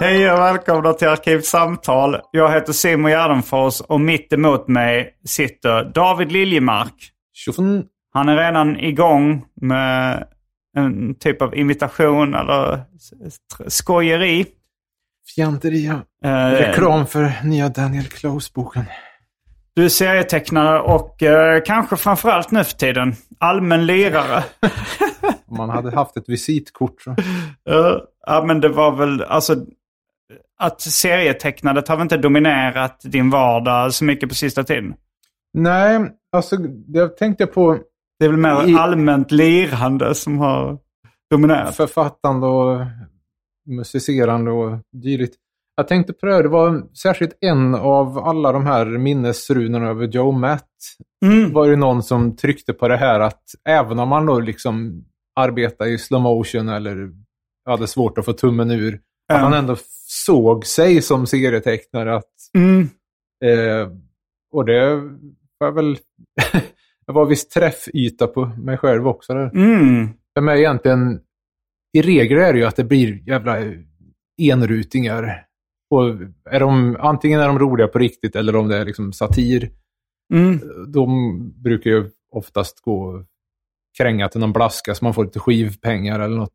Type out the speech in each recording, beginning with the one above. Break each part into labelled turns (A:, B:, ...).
A: Hej och välkomna till Arkivsamtal. Jag heter Simon Gärdenfors och mitt emot mig sitter David Liljemark.
B: Tjoffen!
A: Han är redan igång med en typ av imitation eller skojeri.
B: Fjanteria.
A: Eh,
B: Reklam för nya Daniel Close-boken.
A: Du är serietecknare och eh, kanske framförallt nu för tiden allmän lirare.
B: Om man hade haft ett visitkort så...
A: Eh, ja, men det var väl alltså att serietecknandet har väl inte dominerat din vardag så mycket på sista tiden?
B: Nej, alltså det tänkte jag på
A: Det är väl mer
B: I-
A: allmänt lirande som har dominerat?
B: författande och musicerande och dylikt. Jag tänkte på det, det var särskilt en av alla de här minnesrunorna över Joe Matt.
A: Mm.
B: var det någon som tryckte på det här att även om man då liksom arbetar i slow motion eller hade svårt att få tummen ur,
A: Ja.
B: att han ändå såg sig som serietecknare. Att,
A: Mm.
B: eh, och det var väl... det var viss träffyta på mig själv också. Där.
A: Mm.
B: För mig egentligen, i regel är det ju att det blir jävla enrutingar. Och är de, antingen är de roliga på riktigt eller om det är liksom satir
A: Mm.
B: de brukar ju oftast gå och kränga till någon blaska så man får lite skivpengar eller något.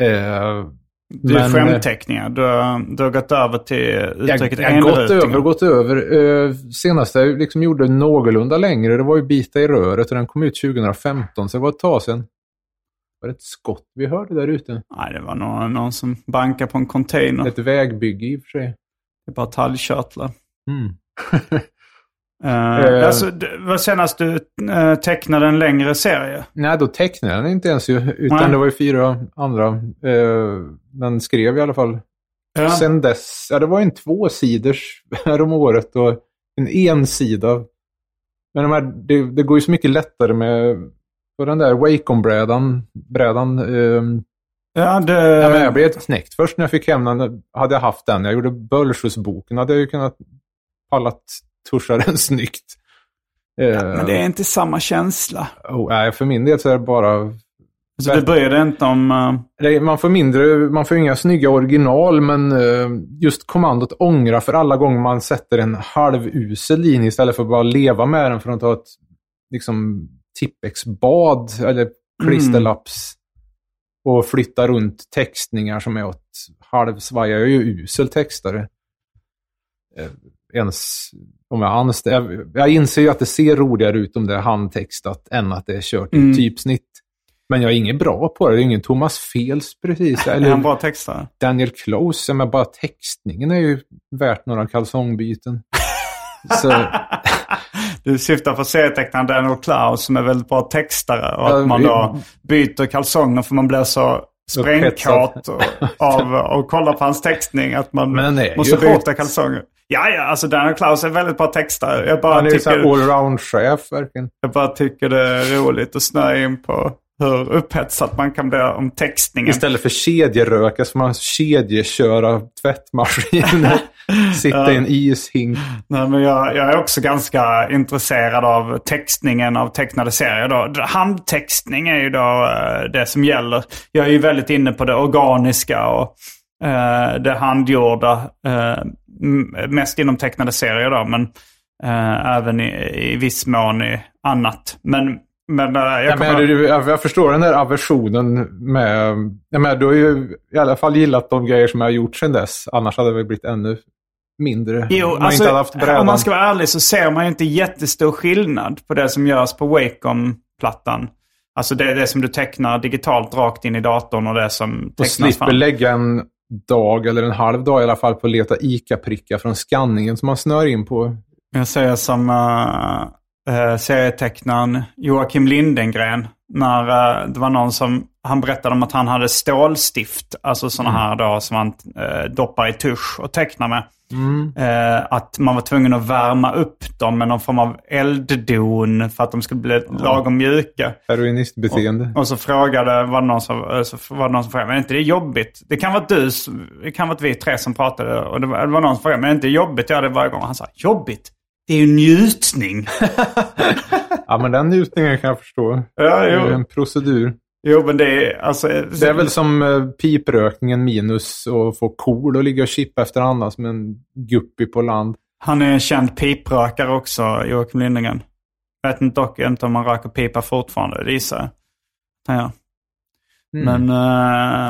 B: Eh,
A: Du är skämtteckningar. Du har, du har gått över till
B: jag,
A: uttrycket
B: jag har gått över och gått över. Eh, senast jag liksom gjorde någorlunda längre, det var ju Bita i röret och den kom ut 2015, så det var ett tag sedan. Var det ett skott vi hörde där ute?
A: Nej, det var någon, någon som bankade på en container.
B: Ett vägbygge i och för sig.
A: Det är bara talgkörtlar.
B: Mm.
A: Uh, alltså, det var senast du uh, tecknade en längre serie?
B: Nej, då tecknade jag den inte ens ju, utan
A: Nej.
B: det var ju fyra andra. Eh, men skrev i alla fall
A: Ja.
B: Sen dess, ja det var en tvåsiders om året och en ensida. Men de här, det, det går ju så mycket lättare med på den där Wacom-brädan. Brädan, ehm,
A: Ja, det...
B: ja, men jag blev helt knäckt. Först när jag fick hem den, hade jag haft den. Jag gjorde Bölsjös-boken, hade jag ju kunnat pallat tuscha den snyggt. Eh,
A: Men det är inte samma känsla.
B: oh, nej, för min del så är det bara
A: Så du bryr dig inte om... eh,
B: Det- Man får mindre, man får inga snygga original, men eh, just kommandot ångra för alla gånger man sätter en halvusel linje istället för att bara leva med den för att ta ett liksom, Tippex-bad eller klisterlapps och flytta runt textningar som är åt halvsvaj. Jag är ju usel textare. Ens om jag anställer. Jag inser ju att det ser roligare ut om det är handtextat än att det är kört i
A: Mm.
B: typsnitt. Men jag är ingen bra på det. Det är ingen Thomas Fels precis. Eller
A: han bra textare?
B: Daniel Close. Men bara textningen är ju värt några kalsongbyten. Så,
A: Du syftar på serietecknaren Daniel Klaus som är väldigt bra textare och att man då byter kalsonger för man blir så sprängkåt av att kolla på hans textning att man måste byta
B: hot.
A: kalsonger. Ja, ja, alltså Daniel Klaus är väldigt bra textare. Jag bara,
B: han är
A: tycker,
B: allround-chef verkligen.
A: jag bara tycker det är roligt att snöa in på hur upphetsat man kan bli om textningen.
B: Istället för kedjeröka så får man kedjeköra tvättmaskiner. Sitta i en ishink.
A: Nej, men jag, jag är också ganska intresserad av textningen av tecknade serier. Då. Handtextning är ju då eh, det som gäller. Jag är ju väldigt inne på det organiska och eh, det handgjorda. Eh, mest inom tecknade serier då, men eh, även i, i viss mån i annat. Men Men eh, jag kommer...
B: du, jag, jag förstår den där aversionen med... Jag menar, du har ju i alla fall gillat de grejer som jag har gjort sedan dess. Annars hade det väl blivit ännu mindre.
A: Jo,
B: man
A: alltså,
B: inte haft brädan.
A: om man ska vara ärlig så ser man ju inte jättestor skillnad på det som görs på Wacom-plattan. Alltså det det som du tecknar digitalt rakt in i datorn och det som
B: Och
A: tecknas
B: slipper
A: fram.
B: lägga en dag eller en halv dag i alla fall på att leta ICA-prickar från skanningen som man snör in på.
A: Jag säger som uh, serietecknaren Joakim Lindengren. När uh, det var någon som, han berättade om att han hade stålstift. Alltså sådana här då som man uh, doppar i tusch och tecknar med. Eh, att man var tvungen att värma upp dem med någon form av elddon för att de skulle bli lagom mjuka.
B: Heroinistbeteende.
A: Och så frågade, var det någon som, eh, så var det någon som frågade, men är inte det jobbigt? Det kan vara du, det kan vara vi tre som pratade. Och det var, det var någon som frågade, men är inte jobbigt? Ja, det varje gång. Han sa, jobbigt? Det är ju njutning.
B: Ja, men den njutningen kan jag förstå.
A: Ja,
B: Det är
A: jo.
B: en procedur.
A: Jo, men det är alltså...
B: Det är väl som eh, piprökningen minus att få kor att ligga och chippa efter andan som en guppy på land.
A: Han är en känd piprökare också, Joakim Lindengren. Vet inte dock inte om han röker pipa fortfarande, det gissar jag. Han gör. Men... eh,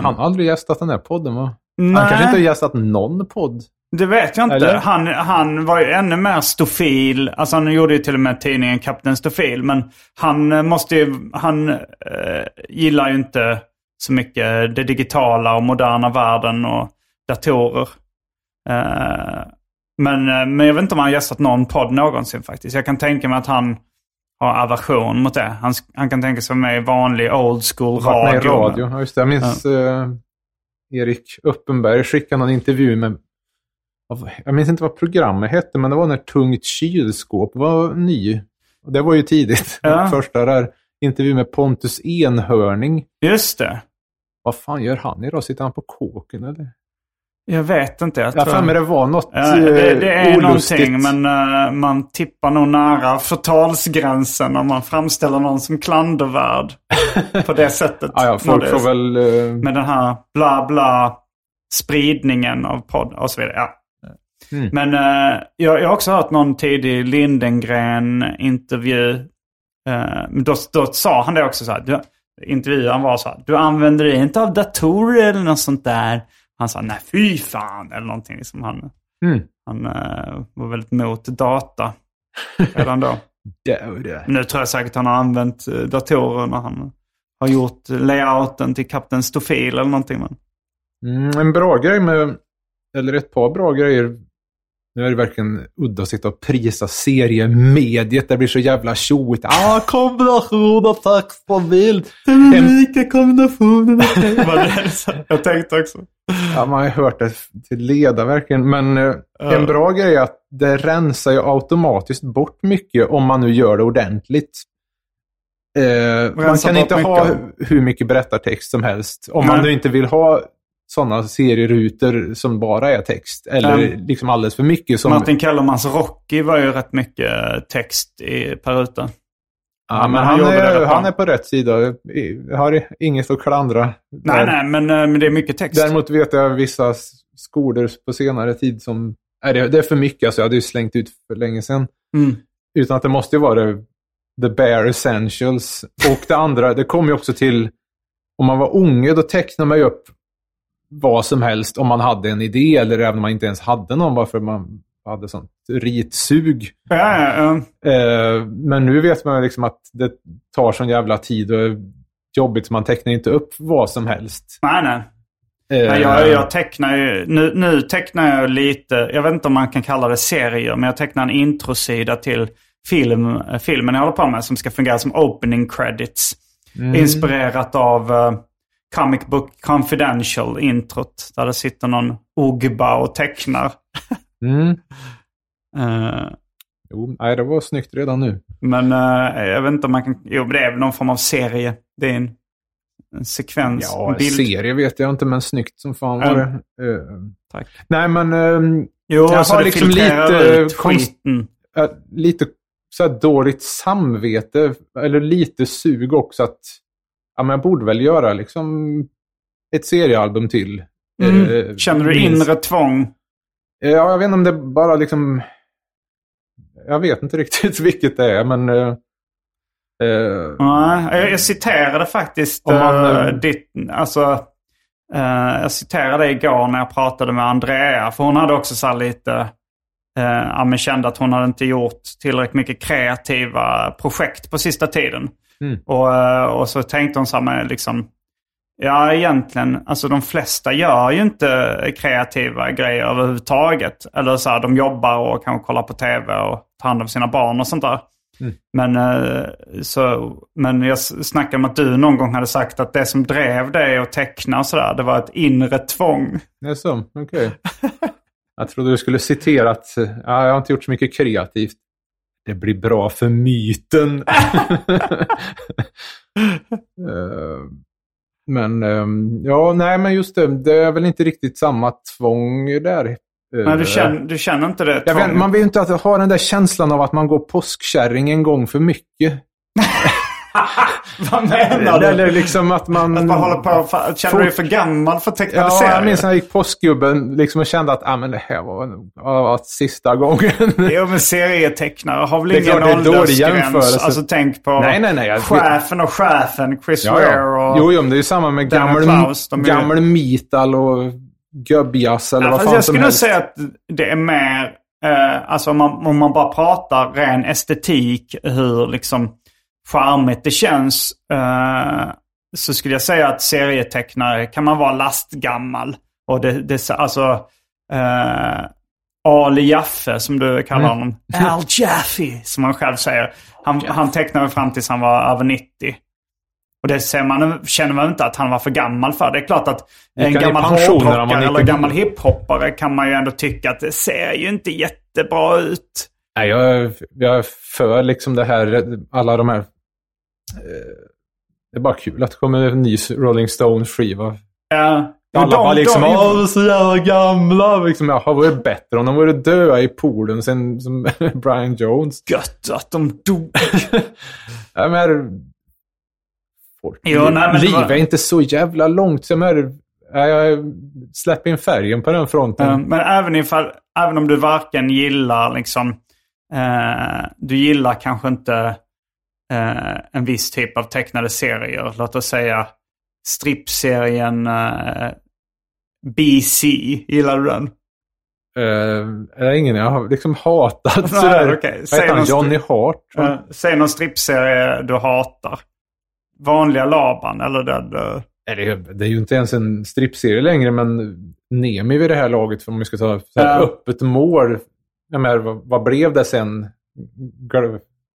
B: Han har aldrig gästat den här podden va?
A: nej,
B: Han kanske inte har gästat någon podd.
A: Det vet jag inte.
B: Eller?
A: Han, han var ju ännu mer stofil. Alltså han gjorde ju till och med tidningen Kapten Stofil. Men han eh, måste ju... Han eh, gillar ju inte så mycket det digitala och moderna världen och datorer. Eh, men, eh, men jag vet inte om han har gästat någon podd någonsin faktiskt. Jag kan tänka mig att han har aversion mot det. Han, han kan tänka sig med vanlig old school radio.
B: radio. Ja, just det. Jag minns eh, Erik Uppenberg skickade någon intervju med... av- Jag minns inte vad programmet hette, men det var när Tungt kylskåp var ny. Och det var ju tidigt.
A: Ja.
B: Första där. Intervju med Pontus Enhörning.
A: Just det.
B: Vad fan gör han idag? Sitter han på kåken eller?
A: Jag vet inte. Jag
B: Jag
A: tror...
B: för mig det var något
A: Ja, det, det är
B: eh, olustigt.
A: någonting, men eh, man tippar nog nära förtalsgränsen om man framställer någon som klandervärd på det sättet.
B: Ja, ja, folk får väl... eh,
A: Med den här bla bla spridningen av podd och så vidare. Ja.
B: Mm.
A: Men eh, jag, jag har också hört någon tidig Lindengren-intervju. Eh, men då, då sa han det också så här. Du, intervjuaren var så här. Du använder dig inte av datorer eller något sånt där. Han sa nej fy fan eller någonting. Liksom han,
B: Mm.
A: han eh, var väldigt mot data redan då.
B: Det.
A: Nu tror jag säkert han har använt eh, datorer när han har gjort layouten till Kapten Stofil eller någonting. Men...
B: Mm, en bra grej med, eller ett par bra grejer. Nu är det verkligen udda att sitta och prisa seriemediet. Det blir så jävla tjoigt. Ah, kombination av text och bild.
A: Den
B: En-
A: unika kombinationen av så- Jag tänkte också.
B: Ja, man har ju hört det till leda verkligen. Men
A: Ja.
B: en bra grej är att det rensar ju automatiskt bort mycket om man nu gör det ordentligt. Eh, man kan inte ha
A: mycket.
B: hur mycket berättartext som helst. Om
A: Nej.
B: man nu inte vill ha sådana serierutor som bara är text. Eller
A: Ja.
B: liksom alldeles för mycket. Som,
A: Martin Kellermans Rocky var ju rätt mycket text i, per ruta.
B: ja,
A: men
B: men
A: han
B: han, är, han är på rätt sida. Jag har inget att klandra.
A: Nej,
B: där.
A: nej, men, eh, men det är mycket text.
B: Däremot vet jag vissa skolor på senare tid som... Nej, det, det är för mycket. Alltså, jag hade ju slängt ut för länge sedan.
A: Mm.
B: Utan att det måste ju vara det, the bare essentials. Och det andra, det kom ju också till... Om man var unge, då tecknade man ju upp vad som helst om man hade en idé. Eller även om man inte ens hade någon, bara för att man hade sånt ritsug.
A: Ja, ja.
B: Eh, men nu vet man liksom att det tar sån jävla tid och är jobbigt så man tecknar inte upp vad som helst.
A: Nej, nej.
B: Eh,
A: Nej, jag, jag tecknar ju, nu, nu tecknar jag lite, jag vet inte om man kan kalla det serier, men jag tecknar en introsida till film, eh, filmen jag håller på med som ska fungera som opening credits. Inspirerat av eh, Comic Book Confidential, introt, där det sitter någon Ogba och tecknar.
B: Mm.
A: Eh,
B: Jo, nej, det var snyggt redan nu.
A: men eh, jag vet inte om man kan, jo det är väl någon form av serie. Det är en, en sekvens,
B: Ja,
A: bild.
B: serie vet jag inte, men snyggt som fan var
A: Ja.
B: det. Eh,
A: Tack.
B: nej, men ehm,
A: Jo,
B: Jag
A: så
B: har liksom lite
A: ut
B: konst- lite så här dåligt samvete, eller lite sug också att ja, men jag borde väl göra liksom ett seriealbum till.
A: Mm.
B: Eh,
A: Känner du
B: minst.
A: inre tvång?
B: Eh, Ja, jag vet inte om det bara liksom... Jag vet inte riktigt vilket det är, men... eh, Eh,
A: Nej, jag, jag citerade faktiskt
B: man,
A: eh,
B: eh,
A: ditt, alltså, eh, jag citerade igår när jag pratade med Andrea. För hon hade också så lite, ja, men kände att hon hade inte gjort tillräckligt mycket kreativa projekt på sista tiden.
B: Mm.
A: Och, eh, och så tänkte hon så här liksom, ja egentligen, alltså de flesta gör ju inte kreativa grejer överhuvudtaget. Eller så här, de jobbar och kanske kollar på tv och tar hand om sina barn och sånt där. Men, eh, så, men jag snackade om att du någon gång hade sagt att det som drev dig att teckna och sådär, det var ett inre tvång.
B: det är så, okej. jag trodde du skulle citera att eh, ja, jag har inte gjort så mycket kreativt. Det blir bra för myten. Eh, men ehm, ja, nej men just det. Det är väl inte riktigt samma tvång där. Eh,
A: Men du känner, du känner inte det
B: vet, man vill ju inte att ha den där känslan av att man går påskkärring en gång för mycket.
A: Vad menar du?
B: Eller liksom att man...
A: Att man håller på, för, känner du dig för gammal för att teckna
B: Ja,
A: serier?
B: jag minns när jag gick påskgubben liksom och kände att ah, men det här var, var sista gången.
A: Jo, men serietecknare har väl ingen åldersgräns? Alltså tänk på
B: Nej, nej, nej, jag-
A: chefen och chefen, Chris
B: Ja,
A: Ware
B: ja.
A: och...
B: Jo, jo, men det är ju samma med gammal,
A: Klaus, de
B: gammal metal och gubbjazz eller
A: Ja,
B: vad fan
A: jag
B: som
A: skulle nog
B: helst.
A: säga att det är mer, eh, alltså om man, om man bara pratar ren estetik, hur liksom charmigt det känns. Eh, så skulle jag säga att serietecknare kan man vara lastgammal. Och det, det alltså, eh, Ali Jaffe som du kallar
B: Mm.
A: honom. Al Jaffe som han själv säger. Han, han tecknade fram tills han var över 90. Och det ser man, känner man inte att han var för gammal för. Det är klart att en gammal hårdrockare eller
B: 90?
A: gammal hiphoppare kan man ju ändå tycka att det ser ju inte jättebra ut.
B: Nej, jag, är- jag är för liksom det här, alla de här... Eh, det är bara kul att det kommer en ny Rolling Stones-skiva.
A: Ja.
B: Alla
A: de-
B: bara liksom,
A: de-
B: åh, de är så jävla gamla. Liksom, jaha, vad är bättre om de vore döda i poolen sen som Brian Jones?
A: Gött att de dog.
B: Ja, men, folk,
A: Jo, nej, men det
B: liv
A: var-
B: är inte så jävla långt. Så jag, jag, släpper in färgen på den fronten.
A: Eh, Men även, ifall, även om du varken gillar liksom, eh, du gillar kanske inte eh, en viss typ av tecknade serier. Låt oss säga strippserien eh, BC. Gillar du den?
B: Uh, är det ingen jag har liksom hatat
A: Nej,
B: sådär.
A: okej.
B: Vad heter han?
A: någon
B: Johnny Hart?
A: Eh, säg någon strippserie du hatar. Vanliga Laban eller den... eh,
B: Nej, Det, är, det är ju inte ens en strippserie längre, men Nemi vid det här laget, för om vi ska ta så här,
A: Ja.
B: öppet mål. Jag menar, vad, vad blev det sen?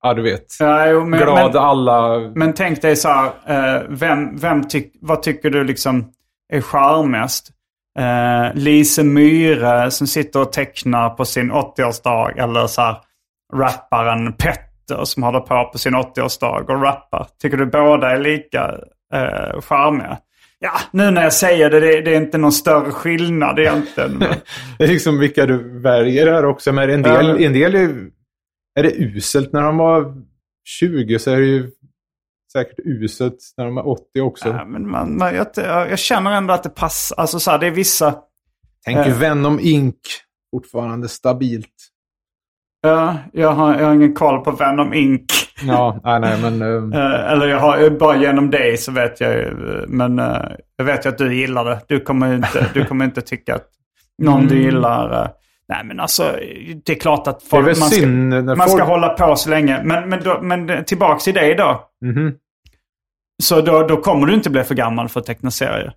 B: Ja, du vet.
A: Ja, jo, men,
B: Glad
A: men,
B: alla...
A: men tänk dig så här, eh, vem, vem tyck, vad tycker du liksom är charmigast? Uh, Lise Myhre som sitter och tecknar på sin 80-årsdag eller så här rapparen Petter som håller på på sin 80-årsdag och rappar. Tycker du båda är lika uh, charmiga? Ja, nu när jag säger det, det, det är inte någon större skillnad egentligen. men-
B: Det är liksom vilka du väljer här också. Men en del, en del är, är det uselt när de var 20 så är det ju säkert uselt när de är 80 också.
A: Ja, men man, man, jag, jag känner ändå att det passar. Alltså så här, det är vissa...
B: Tänk
A: eh.
B: Venom Inc. Fortfarande stabilt.
A: Ja, jag har, jag har ingen koll på Venom Inc.
B: Ja, nej, nej, men... eh,
A: Eh, eller jag har bara genom dig så vet jag ju. Men eh, jag vet ju att du gillar det. Du kommer inte, du kommer inte tycka att någon du gillar... nej men alltså, det är klart att
B: är
A: folk,
B: väl
A: man, ska, man ska
B: folk...
A: hålla på så länge. Men, men, då, men tillbaks till dig då.
B: Mhm.
A: Så då, då kommer du inte bli för gammal för att teckna serier.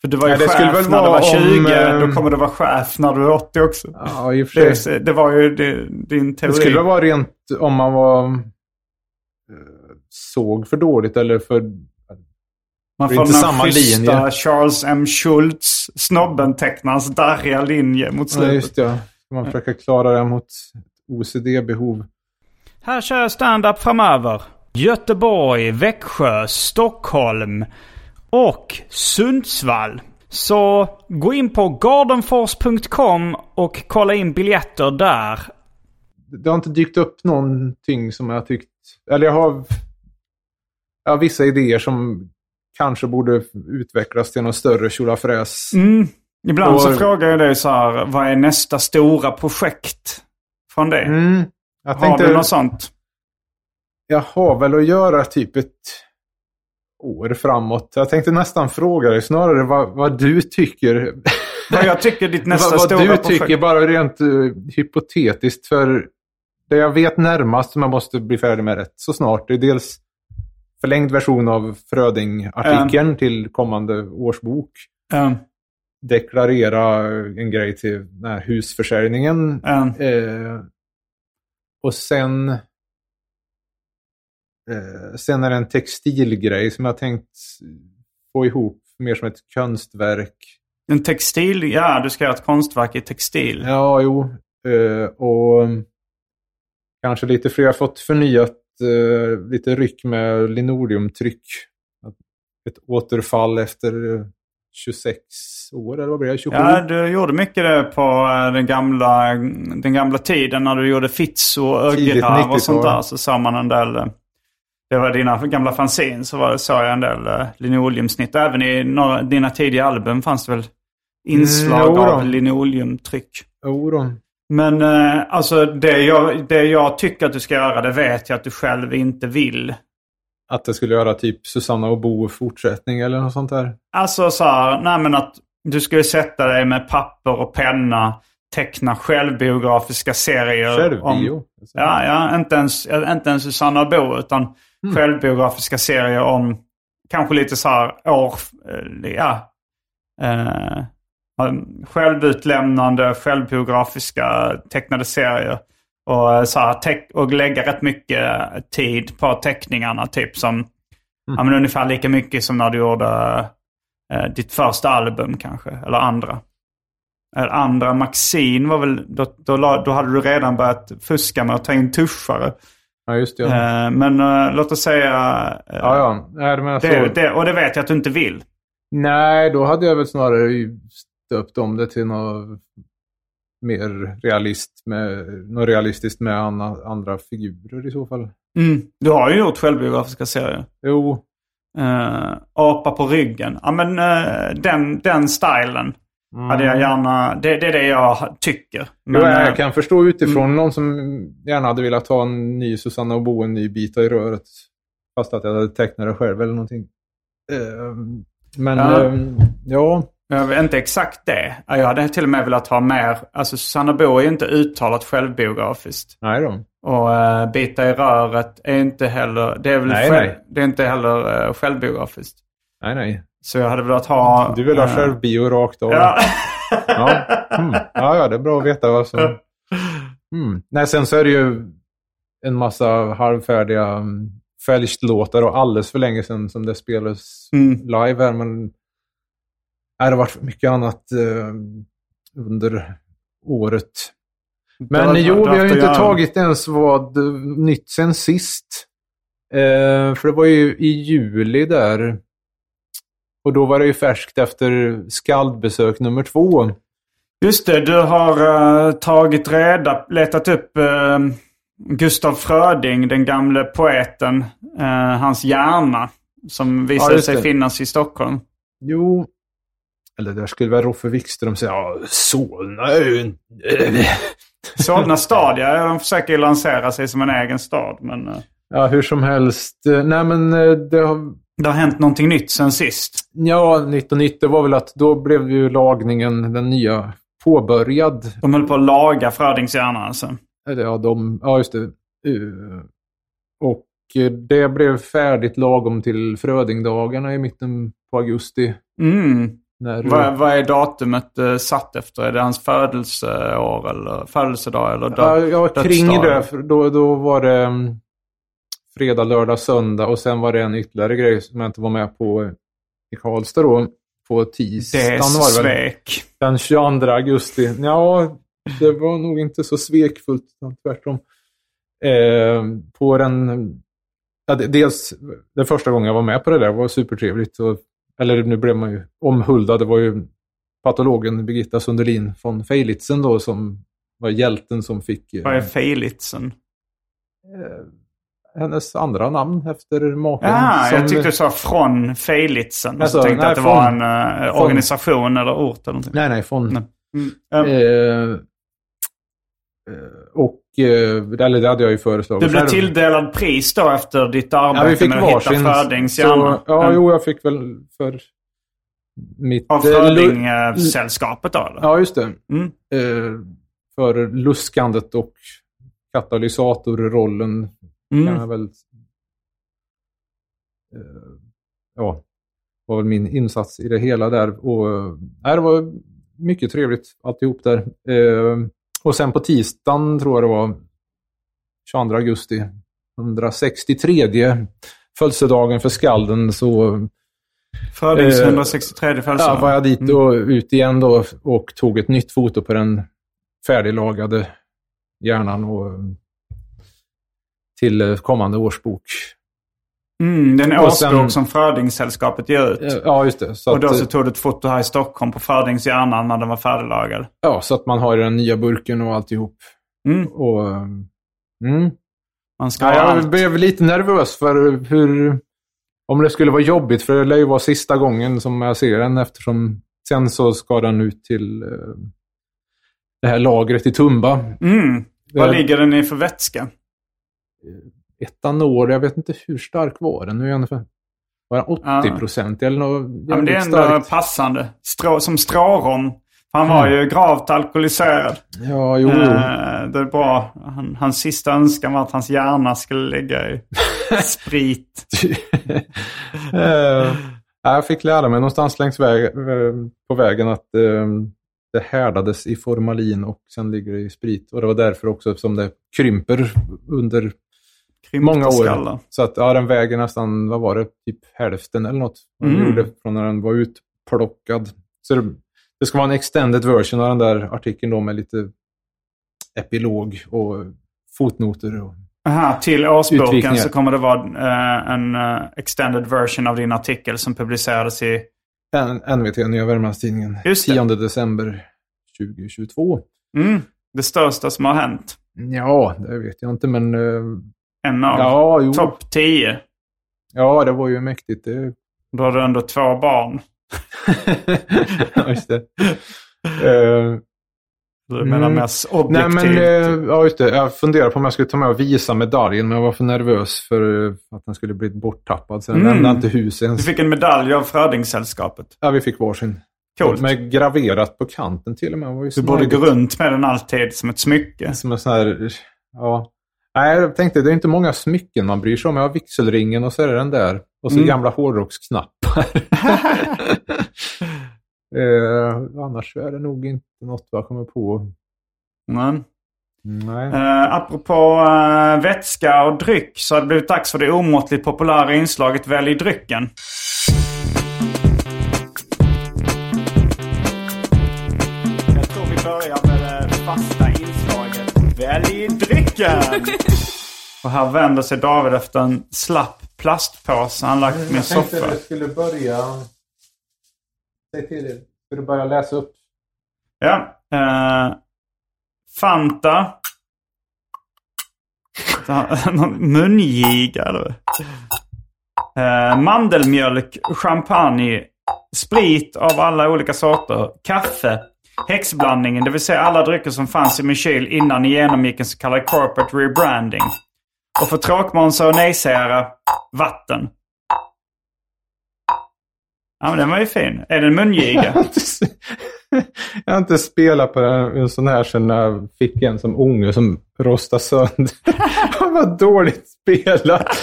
A: För du var ju
B: skulle
A: chef när du var
B: om,
A: 20.
B: eh,
A: Då kommer du vara chef när du är 80 också.
B: Ja, i och för sig.
A: Det, det var ju det, din teori.
B: Det skulle väl vara rent om man var... eh, såg för dåligt eller för...
A: Man får den
B: samma
A: schyssta
B: linje.
A: Charles M. Schultz, snobben tecknarens darriga linje mot
B: Ja,
A: slutet.
B: just det. Ska man försöka klara det mot OCD-behov.
A: Här kör jag stand-up framöver. Göteborg, Växjö, Stockholm och Sundsvall. Så gå in på gardenfors.com och kolla in biljetter där.
B: Det har inte dykt upp någonting som jag tyckt... Eller jag har... Jag har vissa idéer som kanske borde utvecklas till någon större tjolafräs.
A: Mm. Ibland så
B: Och-
A: frågar jag dig så här, vad är nästa stora projekt från det?
B: Mm. Jag
A: Har
B: tänkte...
A: du något sånt?
B: jag har väl att göra typ ett år framåt. Jag tänkte nästan fråga dig snarare vad, vad du tycker.
A: Vad jag tycker ditt nästa
B: vad,
A: stora
B: vad du
A: projekt-
B: tycker, bara rent uh, hypotetiskt. För det jag vet närmast som jag måste bli färdig med rätt så snart, det är dels förlängd version av Fröding-artikeln till kommande årsbok.
A: Ja,
B: Deklarera en grej till den här husförsäljningen.
A: ja.
B: Eh, och sen... Eh, sen är det en textilgrej som jag tänkt få ihop mer som ett konstverk.
A: En textil, ja du ska göra ett konstverk i textil.
B: Ja, jo. Eh, och kanske lite fler. Jag har fått förnyat eh, lite ryck med linoleumtryck. Ett återfall efter eh, 26 år, eller vad blir det? 27?
A: Ja, du gjorde mycket det på eh, den gamla, den gamla tiden när du gjorde Fitzo och
B: 90-tal.
A: och sånt där. Så sa man en del, eh, det var dina gamla fanzine, så var det, såg jag en del eh, linoleumsnitt. Även i några, dina tidiga album fanns det väl inslag
B: Mm,
A: av linoleumtryck.
B: Jo då.
A: Men eh, alltså det jag, det jag tycker att du ska göra, det vet jag att du själv inte vill.
B: Att det skulle göra typ Susanna och Bo fortsättning eller något sånt där.
A: Alltså så här, nej men att du ju sätta dig med papper och penna, teckna självbiografiska serier.
B: Självbio.
A: Om, ja, ja, inte ens, inte ens Susanna Bo utan självbiografiska serier om kanske lite så här år, eh, ja. Eh, självutlämnande, självbiografiska tecknade serier. Och, eh, så här, och lägga rätt mycket tid på teckningarna. Typ som ja, men ungefär lika mycket som när du gjorde eh, ditt första album kanske. Eller andra. Eller andra Maxine var väl, då, då, då hade du redan börjat fuska med att ta in tuschare.
B: Ja, just det. Ja,
A: Eh, men eh, låt oss säga... eh,
B: ja. ja. Nej, alltså,
A: det, det, och det vet jag att du inte vill.
B: Nej, då hade jag väl snarare stöpt om det till något mer realist med, något realistiskt med andra, andra figurer i så fall.
A: Mm. Du har ju gjort självbiografiska serier.
B: Jo,
A: Uh, apa på ryggen. Ja men eh, den, den stilen hade jag gärna... Det, det är det jag tycker. Men,
B: jo,
A: eh,
B: jag kan förstå utifrån någon som gärna hade velat ha en ny Susanna och Bo, en ny bita i röret. Fast att jag hade tecknat det själv eller någonting. Men
A: Ja.
B: ehm, ja,
A: Jag vet inte exakt det. Jag hade till och med velat ha mer... Alltså Susanna Bo är ju inte uttalat självbiografiskt.
B: nej då.
A: Och uh, Bita i röret är inte heller... Det är väl
B: Nej,
A: själv,
B: nej.
A: Det är inte heller uh, självbiografiskt.
B: Nej, nej.
A: Så jag hade velat ha...
B: Du vill ha
A: eh,
B: självbio rakt av.
A: Ja.
B: Ja. Mm. ja, ja, det är bra att veta vad som... Mm. Nej, sen så är det ju en massa halvfärdiga um, Fälscht-låtar och alldeles för länge sedan som det spelades
A: Mm.
B: live här. Men det har varit mycket annat eh, under året. Men
A: har-
B: jo, vi har ju inte tagit ens vad eh, nytt sen sist. Eh, för det var ju i juli där. Och då var det ju färskt efter skaldbesök nummer två.
A: Just det, du har eh, tagit reda, letat upp uh, Gustav Fröding, den gamle poeten, eh, hans hjärna. Som visade
B: just
A: sig
B: det.
A: finnas i Stockholm.
B: Jo, eller där skulle väl Roffe Wikström säga, ja, Solna är ju en...
A: Solna stad, ja. De försöker ju lansera sig som en egen stad. Men eh,
B: Ja, hur som helst. Eh, Nej, men eh, det har...
A: det har hänt någonting nytt sen sist.
B: Ja, 1990 var väl att då blev ju lagningen, den nya, påbörjad.
A: De höll på att laga Frödings hjärna alltså.
B: Ja, de, ja just det. Och det blev färdigt lagom till Frödingdagarna i mitten på augusti.
A: Mm.
B: När,
A: Vad, vad är datumet eh, satt efter? Är det hans födelseår eller födelsedag eller
B: ja,
A: död,
B: ja, kring
A: dödsdag?
B: det. Då, då var det mm, fredag, lördag, söndag och sen var det en ytterligare grej som jag inte var med på i Karlstad då. På
A: Det
B: tisdagen
A: är
B: var det väl.
A: svek.
B: Den 22 augusti. Ja, det var nog inte så svekfullt, tvärtom. Eh, på den... Ja, det- dels, den första gången jag var med på det där var supertrevligt. Och, eller nu blev man ju omhuldad. Det var ju patologen Birgitta Sundelin von Feilitzen då som var hjälten som fick eh,
A: Vad är Feilitzen?
B: hennes andra namn efter maken.
A: Ja,
B: som,
A: jag tyckte du sa från Feilitzen.
B: Alltså,
A: och så tänkte
B: nej,
A: att det
B: från-
A: var en eh,
B: från-
A: organisation eller ort eller någonting.
B: Nej, nej, von...
A: Nej. Mm.
B: Eh, Och, eh, eller det hade jag ju föreslagit
A: Du blev tilldelad pris då efter ditt arbete
B: Ja, vi fick
A: med att hitta. Frödings
B: så. Ja,
A: Mm.
B: jo, jag fick väl för mitt...
A: Av
B: eh,
A: Fröding-sällskapet då eller?
B: Ja, just det.
A: Mm.
B: Eh, för luskandet och katalysatorrollen kan
A: Mm.
B: jag väl... Eh, ja, var väl min insats i det hela där. Och, eh, nej, det var mycket trevligt alltihop där. Och sen på tisdagen tror jag det var 22 augusti 163 födelsedagen för skalden så
A: Frödings
B: Eh,
A: 163 födelsedag.
B: ja, var jag dit
A: Mm.
B: och ut igen då och tog ett nytt foto på den färdiglagade hjärnan och till eh, kommande årsbok.
A: Mm, det är
B: sen-
A: som Frödingssällskapet ger ut.
B: Ja, just det. Så
A: och då
B: att,
A: så tog du ett foto här i Stockholm på Frödings hjärna när den var färdiglagad.
B: ja, så att man har den nya burken och alltihop.
A: Mm.
B: Och, mm.
A: Man ska
B: Ja, jag
A: allt.
B: blev lite nervös för hur... Om det skulle vara jobbigt, för det lär ju vara sista gången som jag ser den eftersom sen så ska den ut till eh, det här lagret i Tumba.
A: Mm. Vad
B: Eh,
A: ligger den i för vätska?
B: Etanol, jag vet inte hur stark var den. Nu är den ungefär var den 80 procent eller något
A: Ja, men det är ändå
B: starkt.
A: passande. Strå, som strårom. Han var
B: Mm.
A: ju gravt alkoholiserad.
B: Ja, jo.
A: Eh, det är bra. Han, hans sista önskan var att hans hjärna skulle ligga i sprit.
B: Eh, jag fick lära mig någonstans längs väg, eh, på vägen att eh, det härdades i formalin och sen ligger det i sprit. Och det var därför också som det krymper under många år. Så att ja, den väger nästan, vad var det, typ hälften eller något. Den
A: Mm.
B: gjorde från när den var utplockad. Så det, det ska vara en extended version av den där artikeln då med lite epilog och fotnoter. Och,
A: Aha, till årsboken så kommer det vara eh, en eh, extended version av din artikel som publicerades i...
B: N- NVT, Nya Värmlandstidningen,
A: Just det.
B: 10 december 2022.
A: Mm, det största som har hänt.
B: Ja, det vet jag inte, men... eh,
A: En av
B: ja,
A: topp 10.
B: Ja, det var ju mäktigt. Det...
A: Då har du ändå två barn.
B: ja, just det. Eh,
A: Du menar
B: Mm.
A: mest
B: nej,
A: objektivt.
B: men eh, ja, just det. Jag funderade på om jag skulle ta med och visa medaljen, men jag var för nervös för eh, att den skulle bli borttappad. Så jag
A: Mm.
B: lämnade inte huset
A: Du
B: ens.
A: fick en medalj av Frödingssällskapet.
B: Ja, vi fick varsin.
A: Coolt.
B: Med graverat på kanten till och med.
A: Du borde gå runt med den alltid som ett smycke.
B: Som en sån här... Ja. Nej, jag tänkte det är inte många smycken man bryr sig om. Jag har vigselringen och så är det den där. Och så
A: Mm.
B: gamla hårdrocksknappar. eh, annars är det nog inte något jag kommer på.
A: Men,
B: Nej.
A: eh, apropå eh, vätska och dryck så har det blivit dags för det omåttligt populära inslaget Välj drycken. Jag tror vi börjar med det fasta inslaget Välj drycken! Och här vänder sig David efter en slapp plastpåse han lagt min soffa.
B: skulle börja... Säg till dig. Ska du börja läsa upp?
A: Ja. Eh, Fanta. Någon Mungiga eller? Eh, mandelmjölk, champagne, sprit av alla olika sorter, kaffe, häxblandningen, det vill säga alla drycker som fanns i min kyl innan ni genomgick en så kallad corporate rebranding. Och för tråkmånsar och nejsägare, vatten. Ja men den var ju fin. Är det en mungiga?
B: Jag har inte spelat på en, en sån här sedan jag fick en som unge som rostade sönder. Det var dåligt spelat.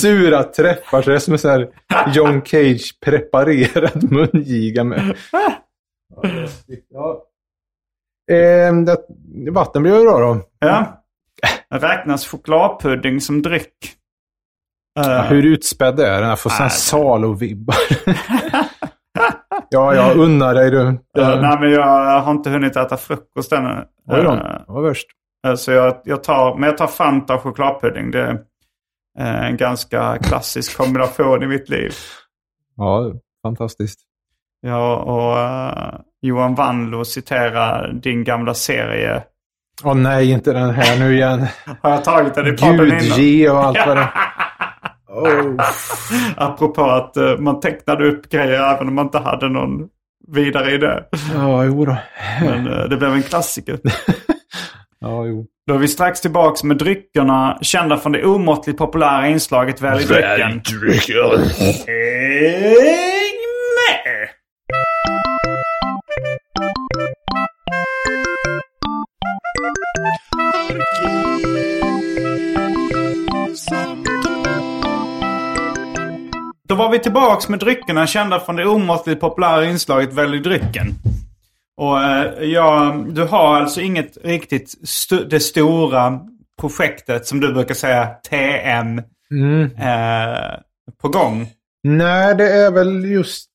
B: Sura träffar. Så det är som en sån här John Cage preparerad mungiga med. Ja. Eh, det, vatten blir ju bra då.
A: Ja. Räknas chokladpudding som dryck? Eh,
B: Hur utspädd är den? Jag får sån. Salo-vibbar. ja, jag unnar dig du.
A: eh, nej, men jag har inte hunnit äta frukost ännu.
B: Oj då,
A: Eh,
B: det var värst.
A: så jag, jag tar, men jag tar Fanta och chokladpudding. Det är en ganska klassisk kombination i mitt liv.
B: Ja, fantastiskt.
A: Jag och eh, Johan Wanlo citerar din gamla serie.
B: Åh nej, inte den här nu igen.
A: Har jag tagit den i podden
B: Gud
A: innan?
B: ge och allt vad det oh.
A: Apropå att eh, man tecknade upp grejer även om man inte hade någon vidare idé.
B: Ja, jo då.
A: Men eh, det blev en klassiker.
B: Ja, jo.
A: Då är vi strax tillbaks med dryckerna kända från det omåttligt populära inslaget Välj drycken. Häng med! Då var vi tillbaks med dryckerna kända från det omåttligt populära inslaget Välj drycken. Och eh, ja, du har alltså inget riktigt st- det stora projektet som du brukar säga TM eh, på gång.
B: Nej, det är väl just...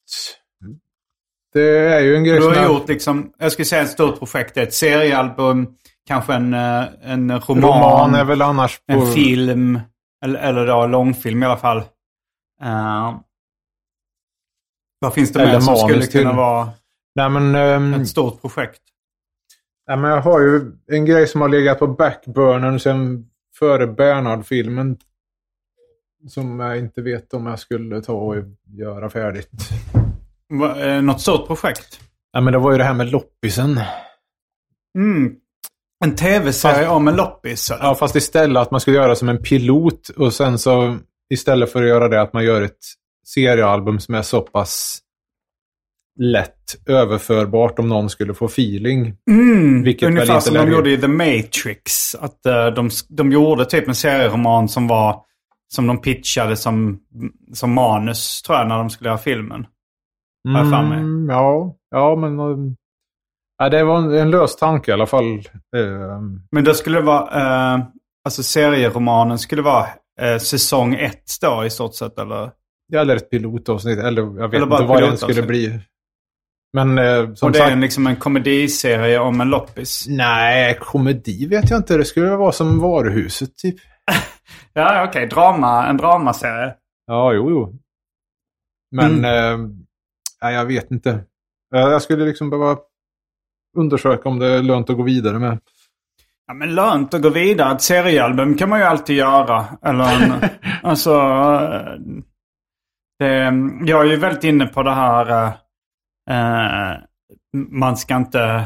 B: Det är ju en grej
A: Du har gjort liksom, jag skulle säga ett stort projekt. Ett seriealbum, kanske en, eh, en roman,
B: Roman är väl annars på...
A: en film. Eller, eller då långfilm i alla fall. Eh, vad finns det mer som skulle
B: till-
A: kunna vara
B: Nej, men... ehm,
A: ett stort projekt?
B: Nej, men jag har ju en grej som har legat på backburnern sedan före Bernhard-filmen. Som jag inte vet om jag skulle ta och göra färdigt.
A: Va- eh, Något stort projekt?
B: Nej, men det var ju det här med loppisen.
A: Mm. En tv-serie om en loppis? eller?
B: Ja, fast istället att man skulle göra som en pilot och sen så istället för att göra det att man gör ett seriealbum som är så pass lätt överförbart om någon skulle få feeling.
A: Mm,
B: Vilket
A: ungefär som de gjorde i The Matrix. Att eh, de, de gjorde typ en serieroman som var som de pitchade som, som manus tror jag när de skulle göra filmen. Har jag för mig.
B: Mm, ja, ja, men... Ja, det var en, en lös tanke i alla fall. Ehm,
A: Men då skulle det vara, eh, alltså serieromanen skulle vara eh, säsong ett då i stort sett eller?
B: eller ett pilotavsnitt, eller jag vet
A: Eller
B: inte vad det skulle bli. Men eh, som
A: Och det
B: sagt...
A: är en, liksom en komediserie om en loppis.
B: Nej, komedi vet jag inte. Det skulle vara som Varuhuset, typ.
A: Ja, okej. Drama, en dramaserie.
B: Ja, jo, jo. Men,
A: Mm.
B: eh, jag vet inte. Eh, Jag skulle liksom behöva undersöka om det är lönt att gå vidare med.
A: Ja, men lönt att gå vidare. Ett seriealbum kan man ju alltid göra. Eller en, alltså, eh, det, jag är ju väldigt inne på det här. eh, man ska inte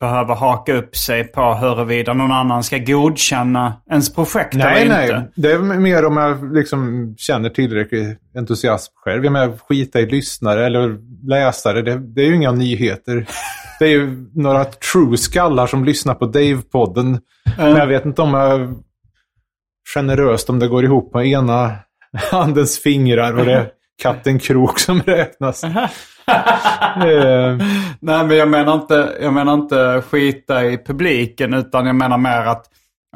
A: behöva haka upp sig på huruvida någon annan ska godkänna ens projekt
B: Nej,
A: eller
B: nej.
A: inte.
B: Det är mer om jag liksom känner tillräcklig entusiasm själv. Jag menar, skita i lyssnare eller läsare. Det, det är ju inga nyheter. Det är ju några true skallar som lyssnar på Dave-podden. Men jag vet inte om jag generöst om det går ihop med ena handens fingrar och det är Kapten Krok som räknas. Eh,
A: Nej, men jag menar, inte, jag menar inte skita i publiken utan jag menar mer att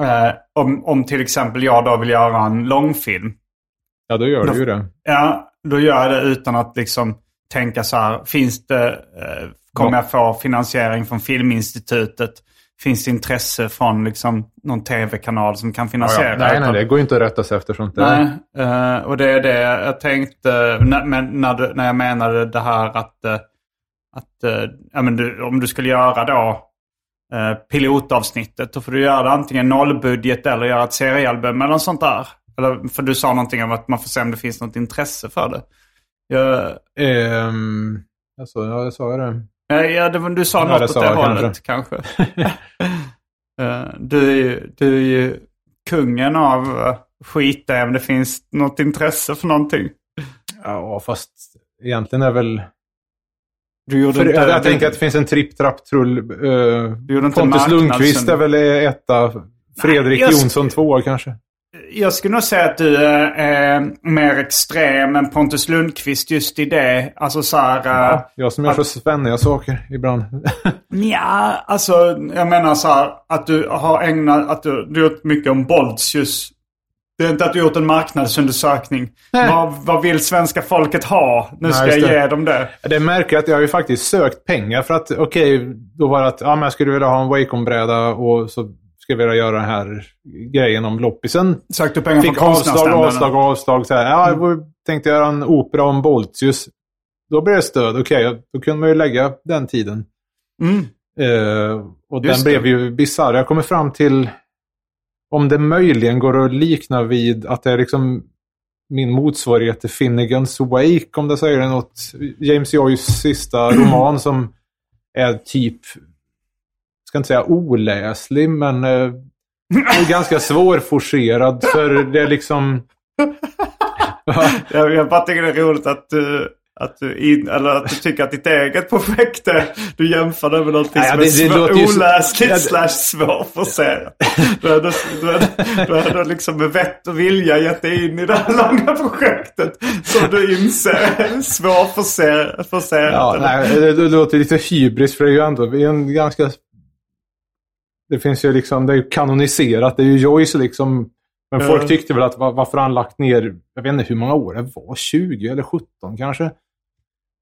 A: eh, om, om till exempel jag då vill göra en långfilm.
B: ja, då gör du ju det.
A: Ja, då gör jag det utan att liksom tänka så här. Finns det, eh, kommer
B: Ja.
A: jag få finansiering från Filminstitutet? Finns det intresse från liksom någon tv-kanal som kan
B: Ja,
A: finansiera?
B: ja. Nej, nej,
A: Utan-
B: det går ju inte att rätta sig efter sånt där.
A: Nej, eh, och det är det jag tänkte när, men när, du, när jag menade det här att, eh, att eh, ja, men du, om du skulle göra då eh, pilotavsnittet, då får du göra det antingen nollbudget eller göra ett seriealbum eller något sånt där. Eller, för du sa någonting om att man får se om det finns något intresse för det. Jag,
B: Ehm, alltså, ja, jag sa ju det.
A: Ja, ja, det, du sa
B: Ja,
A: något åt det hållet kanske. Eh, du, är ju, du är ju kungen av uh, skita om det finns något intresse för någonting.
B: Ja, fast egentligen är väl...
A: Du gjorde
B: För,
A: inte,
B: jag, jag tänker att det finns en tripp, trapp, trull. Uh,
A: Du gjorde inte
B: Pontus Lundqvist är väl etta. Fredrik
A: sk-
B: Jonsson tvåa kanske.
A: Jag skulle nog säga att du är, är mer extrem än Pontus Lundqvist just i det. Alltså så här... eh,
B: Jag som gör så svenniga saker ibland.
A: Nja, alltså jag menar så här att du har ägnat, att du, du har gjort mycket om Boltius. Det är inte att du gjort en marknadsundersökning. Vad, vad vill svenska folket ha? Nu
B: Nej,
A: ska
B: just
A: jag
B: det.
A: ge dem det.
B: Det märker att jag har ju faktiskt sökt pengar för att okej, då var det att ja, men jag skulle vilja ha en Wacom-bräda och så skulle vilja göra den här grejen om loppisen.
A: Sökte pengar
B: Fick
A: från
B: avslag, avslag, avslag. Så här, ja, jag tänkte göra en opera om Boltius. Då blev det stöd. Okej, då kunde man ju lägga den tiden.
A: Mm.
B: Eh, och
A: Just
B: den
A: det.
B: blev ju bisarr. Jag kommer fram till om det möjligen går att likna vid att det är liksom min motsvarighet till Finnegans Wake, om det säger något. James Joyce sista roman som är typ ska inte säga oläslig, men eh, ganska svårforcerad. För det är liksom...
A: jag, jag bara tycker det är roligt att du, att du, in, eller att du tycker att ditt eget projekt är... Du jämför det med någonting
B: Nej,
A: som
B: det-
A: är
B: det
A: svår,
B: så-
A: oläsligt
B: Ja, det-
A: slash svårforcerat. Du har då- har då liksom med vett och vilja gett dig in i det här långa projektet. Som du inser är svårforcerat.
B: Ja, nej, det, det låter lite hybris för det är ju ändå en ganska... Det finns ju liksom, det är ju kanoniserat. Det är ju Joyce liksom. Men
A: Ja.
B: folk tyckte väl att va- varför han lagt ner, jag vet inte hur många år det var, 20 eller 17 kanske.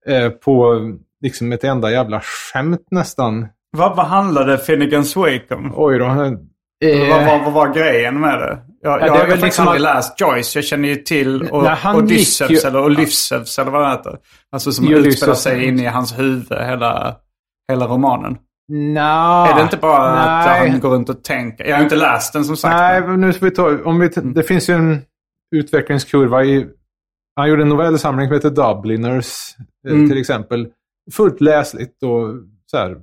B: Eh, på liksom ett enda jävla skämt nästan.
A: Vad, vad handlade Finnegans Wake om?
B: Oj då. Eh,
A: Vad, vad, vad var grejen med det? Jag,
B: det
A: jag
B: är
A: har
B: väl
A: faktiskt
B: liksom
A: aldrig
B: att-
A: läst Joyce. Jag känner ju till o-
B: Nej, han
A: Odysseus
B: ju-
A: eller Olyssevs eller vad det heter. Alltså som
B: Ulysses.
A: utspelar sig inne i hans huvud hela, hela romanen.
B: Nja.
A: är det inte bara att
B: nej.
A: han går runt och tänker? Jag har inte läst den som sagt.
B: Nej,
A: men-
B: nu ska vi ta... Om vi,
A: Mm.
B: det finns ju en utvecklingskurva i... Han gjorde en novellsamling som heter Dubliners, eh,
A: Mm.
B: till exempel. Fullt läsligt och så här.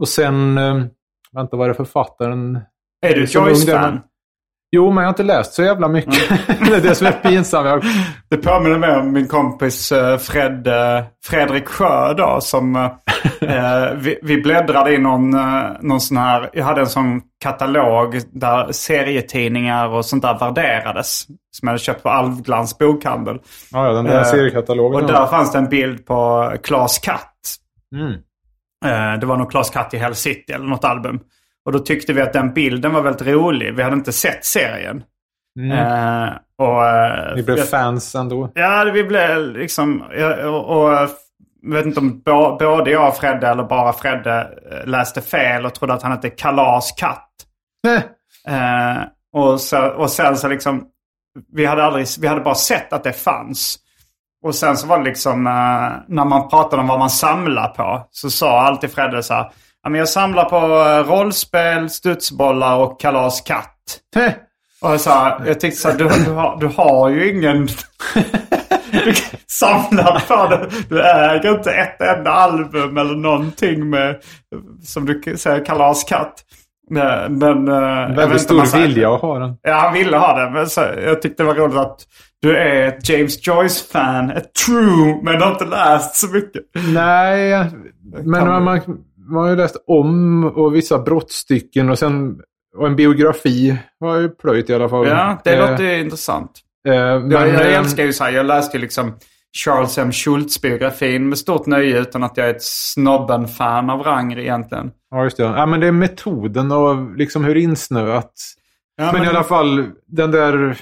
B: Och sen... eh, Vänta, vad är det författaren?
A: är du Joyce-fan?
B: Jo, men jag har inte läst så jävla mycket.
A: Mm.
B: det är det som är pinsamt.
A: Det påminner mig om min kompis eh, Fred, eh, Fredrik Sjö då, som eh, eh, vi, vi bläddrade i någon, någon sån här, jag hade en sån katalog där serietidningar och sånt där värderades. Som jag hade köpt på Alvglans bokhandel.
B: ja, ja, den där
A: Eh,
B: seriekatalogen.
A: Och där fanns det en bild på Klas Katt.
B: Mm.
A: Eh, Det var nog Klas Katt i Hell City eller något album. Och då tyckte vi att den bilden var väldigt rolig. Vi hade inte sett serien.
B: Mm.
A: Eh, och, eh,
B: Ni blev
A: jag-
B: fans ändå.
A: Ja, vi blev liksom... Och, och jag vet inte om bo- både jag och Fredde eller bara Fredde eh, läste fel och trodde att han hette Kalas Katt. Eh, och, så, och sen så liksom... Vi hade, aldrig, vi hade bara sett att det fanns. Och sen så var det liksom eh, när man pratade om vad man samlar på. Så sa alltid Fredde så här. Ja, men jag samlar på eh, rollspel, studsbollar och Kalas Katt. Och jag, sa, jag tyckte så här, du, du, har, du har ju ingen... Du kan samla på det. Du äger inte ett enda album eller någonting med, som du säger, Kalas Katt. Men, men, eh,
B: Väldigt stor
A: han-
B: vilja att ha den.
A: Ja, han ville ha det. Men så, jag tyckte det var roligt att du är ett James Joyce-fan. Ett true, men du har inte läst så mycket.
B: Nej, men man,
A: du?
B: man, man har ju läst om och vissa brottstycken och sen och en biografi har jag ju plöjt i alla fall.
A: Ja, det
B: Eh,
A: låter intressant.
B: eh,
A: Jag,
B: men,
A: jag
B: eh,
A: älskar ju så här, jag läste ju liksom Charles M. Schultz-biografin med stort nöje utan att jag är ett snobben-fan av rang egentligen.
B: Ja, just det. Ja, men det är metoden och liksom hur insnöat.
A: Ja,
B: men, i alla fall, den där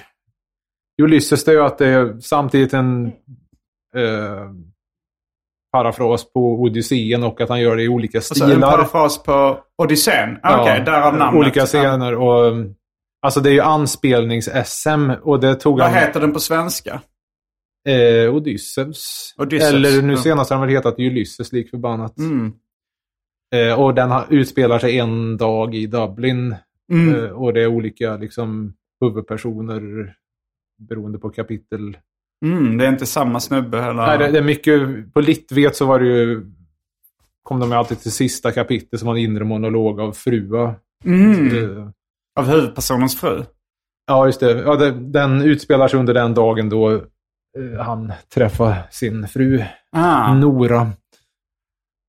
B: Ulysses, det är ju att det är samtidigt en eh, parafras på Odysseen och att han gör det i olika
A: alltså, en
B: stilar.
A: parafras på Odysseen. Ah, Okej, därav namnet.
B: Olika scener och... Alltså det är ju anspelnings-SM och det tog
A: Vad
B: han...
A: heter den på svenska?
B: Eh, Odysseus.
A: Odysseus,
B: Eller nu senast har den väl hetat Ulysses, lik förbannat.
A: Mm.
B: Eh, och den har, utspelar sig en dag i Dublin.
A: Mm.
B: Eh, och det är olika liksom, huvudpersoner beroende på kapitel.
A: Mm, det är inte samma snubbe heller.
B: Nej, det, det är mycket... På Littvet så var det ju... Kom de ju alltid till sista kapitlet som var en inre monolog av frua.
A: mm.
B: Eh,
A: Av huvudpersonens fru.
B: Ja, just det. Ja, det. Den utspelar sig under den dagen då eh, han träffar sin fru
A: Ah.
B: Nora.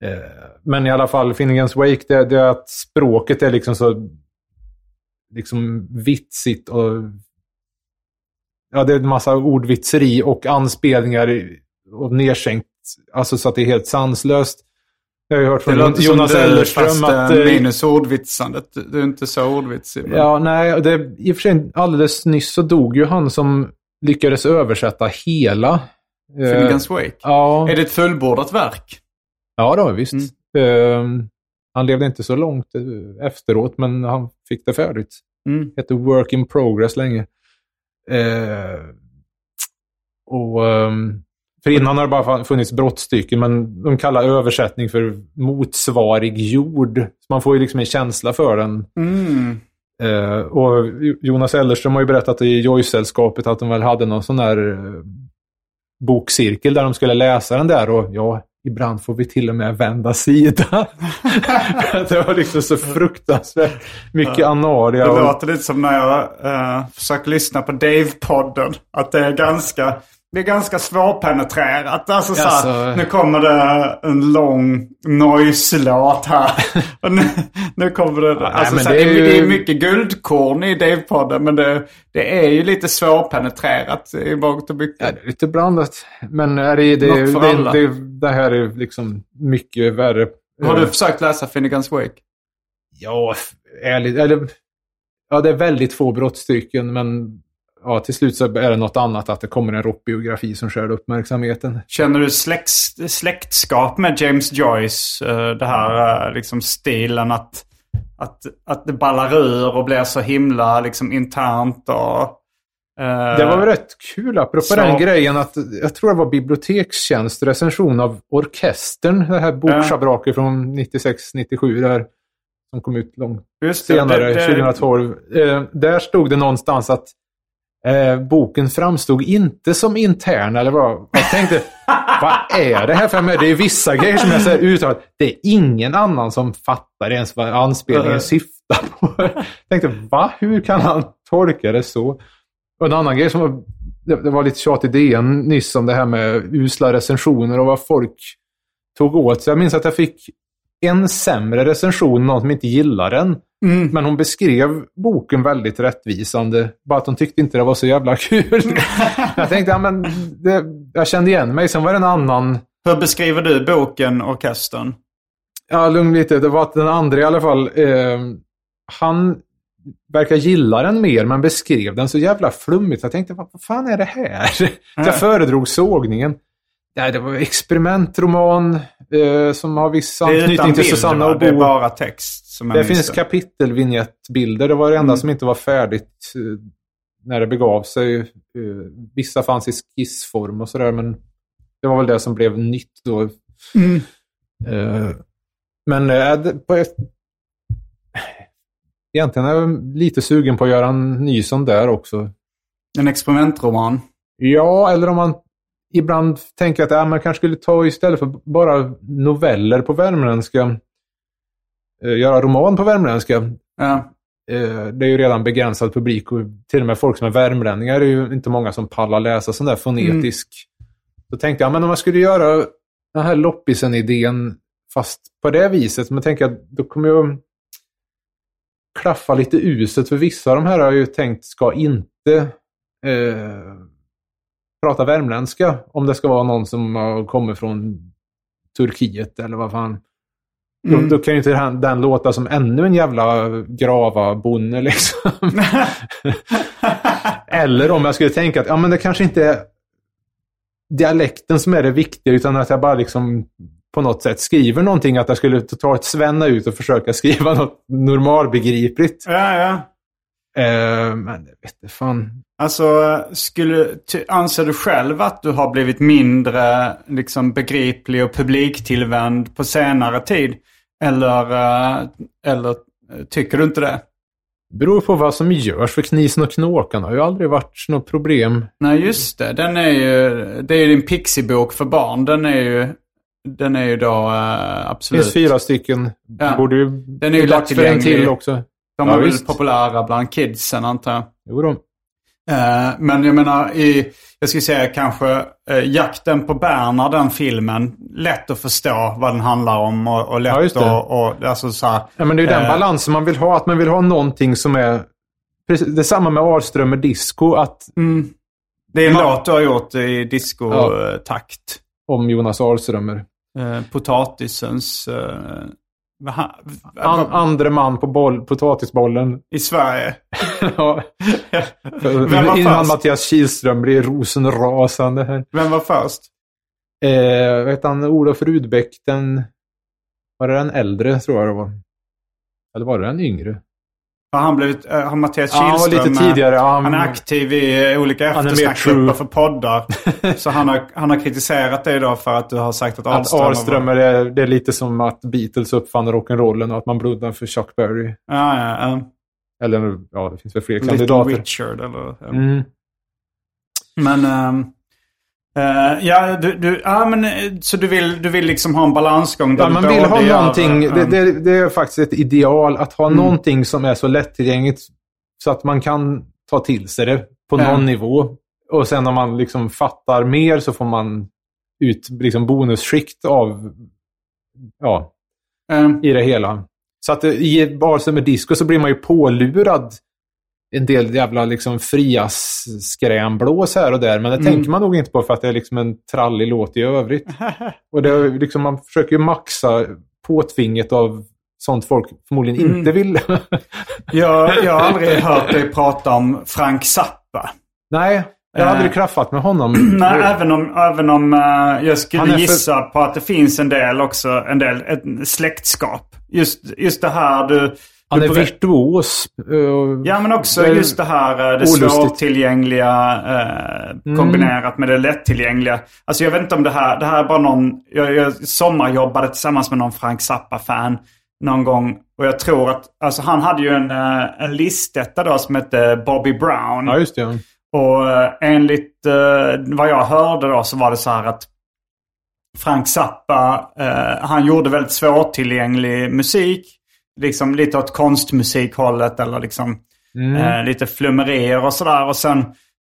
B: Eh, men i alla fall, Finnegans Wake, det, det är att språket är liksom så liksom vitsigt och ja, det är en massa ordvitseri och anspelningar och nedsänkt, alltså så att det är helt sanslöst. Jag har ju hört
A: Det
B: från Jonas Ellerström att...
A: eh,
B: eh,
A: minus ordvitsandet. Du är inte så ordvitsig. men-
B: Ja, nej, det, i och för sig alldeles nyss så dog ju han som lyckades översätta hela. eh,
A: Finnegans Wake.
B: Ja,
A: Är det ett fullbordat verk?
B: ja då, visst.
A: Mm.
B: Eh, han levde inte så långt efteråt, men han fick det färdigt.
A: Mm.
B: Hette Work in Progress länge. Eh, och, ehm, för innan har det bara funnits brottstycken, men de kallar översättning för motsvarig jord. Så man får ju liksom en känsla för den.
A: Mm.
B: Eh, och Jonas Ellerström har ju berättat i Joyce-sällskapet att de väl hade någon sån där eh, bokcirkel där de skulle läsa den där. Och ja, ibland får vi till och med vända sida. det var liksom så fruktansvärt mycket anaria.
A: Det
B: och-
A: låter lite som när jag uh, försöker lyssna på Dave-podden. Att det är ganska, det är ganska svårpenetrerat. Alltså, så
B: Jaså.
A: här, nu kommer det en lång noise-låt här. Nu, nu kommer det...
B: nej,
A: alltså,
B: men
A: så här,
B: det
A: det,
B: är
A: är
B: ju-
A: mycket guldkorn i Dave-podden. Men det, det är ju lite svårpenetrerat i mångt och mycket.
B: Ja, det är lite blandat. Men är det, det,
A: Något
B: det, det, det här är liksom mycket värre.
A: Har du
B: Eh,
A: försökt läsa Finnegans Wake?
B: Ja, ärligt. Eller, ja, det är väldigt få brottstycken, men ja, till slut så är det något annat. Att det kommer en rockbiografi som skär uppmärksamheten.
A: Känner du släkt, släktskap med James Joyce? Eh, Det här eh, liksom stilen att, att, att det ballar ur och blir så himla liksom internt och... eh,
B: Det var väl rätt kul, apropå
A: Så-
B: den grejen, att jag tror det var Bibliotekstjänst recension av Orkestern, det här bokschabraket från 96-97 där, som kom ut långt
A: det,
B: senare,
A: det- det-
B: 2012. Eh, där stod det någonstans att eh, boken framstod inte som intern, eller vad? Jag tänkte, vad är det här för mig? Det är vissa grejer som jag säger uttalat. Det är ingen annan som fattar ens vad anspelningen syftar på. Jag tänkte, va? Hur kan han tolka det så? Och en annan grej som var, det, det var lite tjat i DN nyss om det här med usla recensioner och vad folk tog åt sig. Jag minns att jag fick en sämre recension, någon som inte gillar den.
A: Mm.
B: Men hon beskrev boken väldigt rättvisande. Bara att hon tyckte inte det var så jävla kul. jag tänkte, ja, men det, jag kände igen mig. Sen var det en annan...
A: Hur beskriver du boken Orkestern?
B: Ja, lugn lite. Det var att den andra i alla fall. Eh, han verkar gilla den mer, men beskrev den så jävla flummigt. Jag tänkte, vad fan är det här? Så jag föredrog sågningen. Nej, det var experimentroman eh, som har viss anknytning till Susanna och
A: Det är
B: Bo.
A: bara text. Som
B: Det finns kapitelvinjettbilder. Det var det enda
A: Mm.
B: som inte var färdigt eh, när det begav sig. Eh, Vissa fanns i skissform och sådär, men det var väl det som blev nytt då.
A: Mm.
B: Eh, Men på ett... egentligen är jag lite sugen på att göra en ny sån där också.
A: En experimentroman.
B: Ja, eller om man ibland tänker att ja, man kanske skulle ta istället för bara noveller på värmländska, göra roman på värmländska.
A: Ja.
B: Eh, det är ju redan begränsad publik och till och med folk som är värmlänningar är ju inte många som pallar läsa sån där fonetisk. Då tänkte jag, men om man skulle göra den här loppisen-idén fast på det viset, men tänker jag, då kommer jag klaffa lite uset för vissa av de här har jag ju tänkt ska inte eh, prata värmländska om det ska vara någon som kommit från Turkiet eller vad fan.
A: Mm.
B: Då, då kan ju inte den, den låta som ännu en jävla grava bonde liksom. Eller om jag skulle tänka att ja, men det kanske inte är dialekten som är det viktiga utan att jag bara liksom på något sätt skriver någonting. Att jag skulle totalt svänna ut och försöka skriva något normalbegripligt.
A: ja, ja.
B: Eh, men jag vet inte fan.
A: Alltså, skulle, anser du själv att du har blivit mindre liksom, begriplig och publiktillvänd på senare tid? Eller, eh, eller eh, tycker du inte det?
B: Beror på vad som görs. För Knisen och Knåkan har ju aldrig varit något problem.
A: Nej, just det. Den är ju, det är ju din Pixie-bok för barn. Den är ju, den är ju då
B: Det
A: absolut...
B: finns fyra stycken.
A: Ja.
B: Borde ju
A: Den är ju
B: en
A: lättillgänglig.
B: till också.
A: De
B: Ja,
A: är väl populära bland kidsen antar jag.
B: Jo då.
A: Eh, men jag menar, i, jag skulle säga kanske eh, Jakten på Bernhard, den filmen. Lätt att förstå vad den handlar om och, och lätt
B: Ja, just det.
A: att... Och, alltså, så här,
B: Ja, men det är ju den
A: Eh.
B: balansen man vill ha. Att man vill ha någonting som är... Precis, det är samma med Ahlströmer Disco. Att,
A: mm, det är en
B: Man-
A: låt du har gjort i disco-takt.
B: om Jonas Ahlströmer.
A: Eh, potatisens... Eh, han-
B: An, andre man på boll, potatisbollen.
A: I Sverige.
B: Ja.
A: Vem var
B: Innan? Mattias Kihlström blir rosenrasande här.
A: Vem var först?
B: Eh, vet han, Olof Rudbeck, den... Var det den äldre, tror jag det var? Eller var det den yngre?
A: Har han blivit... eh, Har Mattias
B: Ja, han var
A: Kihlström...
B: lite
A: eh,
B: tidigare. Ja,
A: Han är aktiv i eh, olika
B: Han
A: eftersnackgrupper för poddar. Så han har, han har kritiserat dig då för att du har sagt att
B: Att
A: Ahlström...
B: Ahlströmer är, det är lite som att Beatles uppfann rock'n'rollen och att man blundar för Chuck Berry.
A: Ja, ja, ja.
B: Eller ja, det finns väl fler
A: Little
B: kandidater.
A: Richard eller... ja.
B: Mm.
A: Men... ehm, Eh, ja, du, du, ja, men, eh, så du vill, du vill liksom ha en balansgång? där
B: Ja, man vill ha
A: gör,
B: någonting,
A: eh,
B: det, det, det är faktiskt ett ideal att ha någonting som är så lättillgängligt så att man kan ta till sig det på
A: Ja.
B: någon nivå. Och sen om man liksom fattar mer så får man ut liksom bonusskikt av, ja,
A: eh,
B: i det hela. Så att det- i Barse med disco så blir man ju pålurad en del jävla liksom fria s- skrämblås här och där. Men det
A: Mm.
B: tänker man nog inte på för att det är liksom en trallig låt i övrigt. och det är liksom, man försöker ju maxa påtvinget av sånt folk förmodligen
A: Mm.
B: inte vill.
A: jag, jag har aldrig hört dig prata om Frank Zappa.
B: Nej, jag har
A: Eh.
B: aldrig klaffat med honom.
A: Nej, även om, även om eh, jag skulle
B: för-
A: gissa på att det finns en del också, en del ett släktskap. Just, just det här du...
B: Han
A: du
B: är virtuos. eh,
A: Ja, men också just det här eh, det
B: olustigt.
A: svårtillgängliga eh, kombinerat med det lättillgängliga. Alltså jag vet inte om det här, det här är bara någon, jag, jag sommarjobbade tillsammans med någon Frank Zappa-fan någon gång. Och jag tror att, alltså han hade ju en, eh, en listetta då som hette Bobby Brown.
B: Ja, just det.
A: Och eh, enligt eh, vad jag hörde då så var det så här att Frank Zappa, eh, han gjorde väldigt svårtillgänglig musik. Liksom lite åt konstmusikhållet eller liksom eh, lite flummerier och sådär. Och sen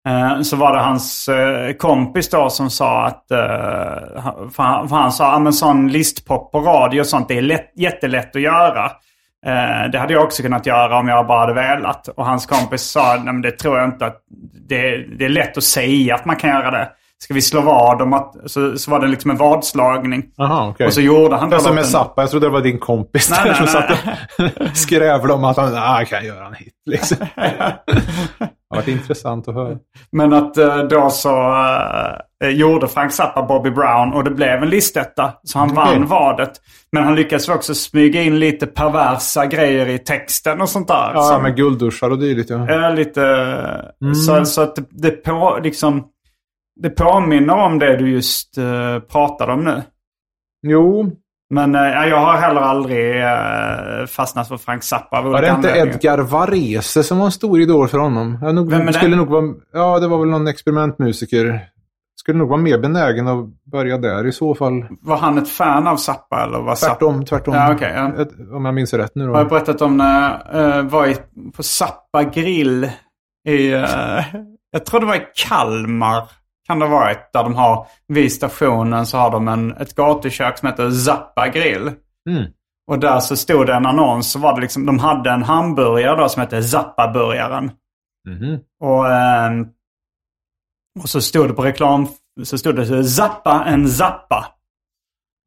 A: eh, så var det hans eh, kompis då som sa att, han- för, han, för han sa, ja men sån listpop på radio och sånt det är lätt, jättelätt att göra. Eh, det hade jag också kunnat göra om jag bara hade velat. Och hans kompis sa, nej men det tror jag inte att det, det är lätt att säga att man kan göra det. Ska vi slå vad om att, så, så var det liksom en vadslagning.
B: Jaha, okej.
A: Och så gjorde han
B: Det som
A: låten.
B: med Zappa, jag trodde det var din kompis
A: Nej,
B: där
A: nej,
B: som
A: nej.
B: satt och skrävlade om att han ah, kan göra en hit. Liksom. det varit intressant att höra.
A: Men att eh, då så eh, gjorde Frank Zappa Bobby Brown och det blev en listetta. Så han
B: Okej.
A: vann vadet. Men han lyckades också smyga in lite perversa grejer i texten och sånt där.
B: Ja,
A: Som-
B: med guldduschar och dylikt. Ja.
A: är lite... Så, så att det, det, på, liksom, det påminner om det du just uh, pratade om nu.
B: Jo,
A: Men eh, ja, jag har heller aldrig uh, fastnat för Frank Zappa.
B: var det inte. Edgar Varese som var en stor idol för honom? Jag nog,
A: Vem är det?
B: skulle nog vara, ja, det var väl någon experimentmusiker. Skulle nog vara mer benägen att börja där i så fall.
A: Var han ett fan av Zappa eller var Zappa?
B: Tvärtom, tvärtom.
A: Ja, okej, ja.
B: Ett- Om jag minns rätt nu
A: Jag har
B: då.
A: berättat om när jag eh, var i, på Zappa grill i, eh, jag tror det var i Kalmar. Kan det ha varit. Där de har, vid stationen så har de en, ett gatukök som heter Zappa grill.
B: Mm.
A: Och där så stod det en annons. Så var det liksom, de hade en hamburgare då som hette Zappa-burgaren.
B: Mhm.
A: Och, ehm, och så stod det på reklam, så stod det Zappa en Zappa.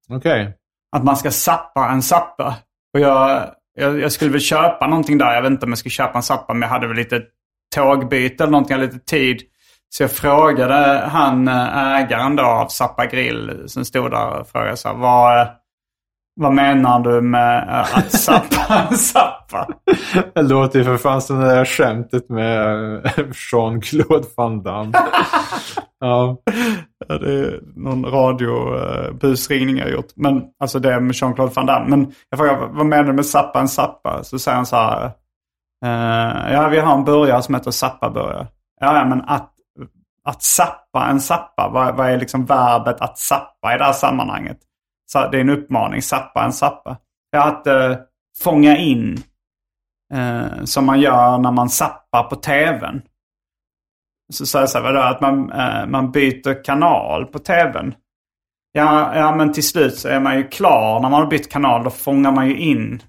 B: Okej.
A: Att man ska zappa en zappa. Och jag, jag, jag skulle väl köpa någonting där. Jag vet inte om jag skulle köpa en zappa men jag hade väl lite tågbyte eller någonting, jag hade lite tid. Så jag frågade han eh, ägaren då av Zappa Grill som stod där och frågade så här, vad, eh, vad menar du med eh, att zappa en zappa?
B: Det låter ju för fan som det där skämtet med Jean-Claude Van Damme. ja.
A: Ja, det är någon radiobusringning jag gjort. Men alltså det med Jean-Claude Van Damme. Men jag frågar, vad menar du med zappa en zappa? Så säger han så här. eh, ja, vi har en burgare som heter zappa-burgare. Ja, ja, men att, att zappa en zappa. Vad, vad är liksom verbet att zappa i det här sammanhanget? Så det är en uppmaning, zappa en zappa. Ja, att eh, fånga in. Eh, som man gör när man zappar på tvn. Så säger jag så här, vadå, att man, eh, man byter kanal på tvn. Ja, ja, men till slut så är man ju klar. När man har bytt kanal då fångar man ju in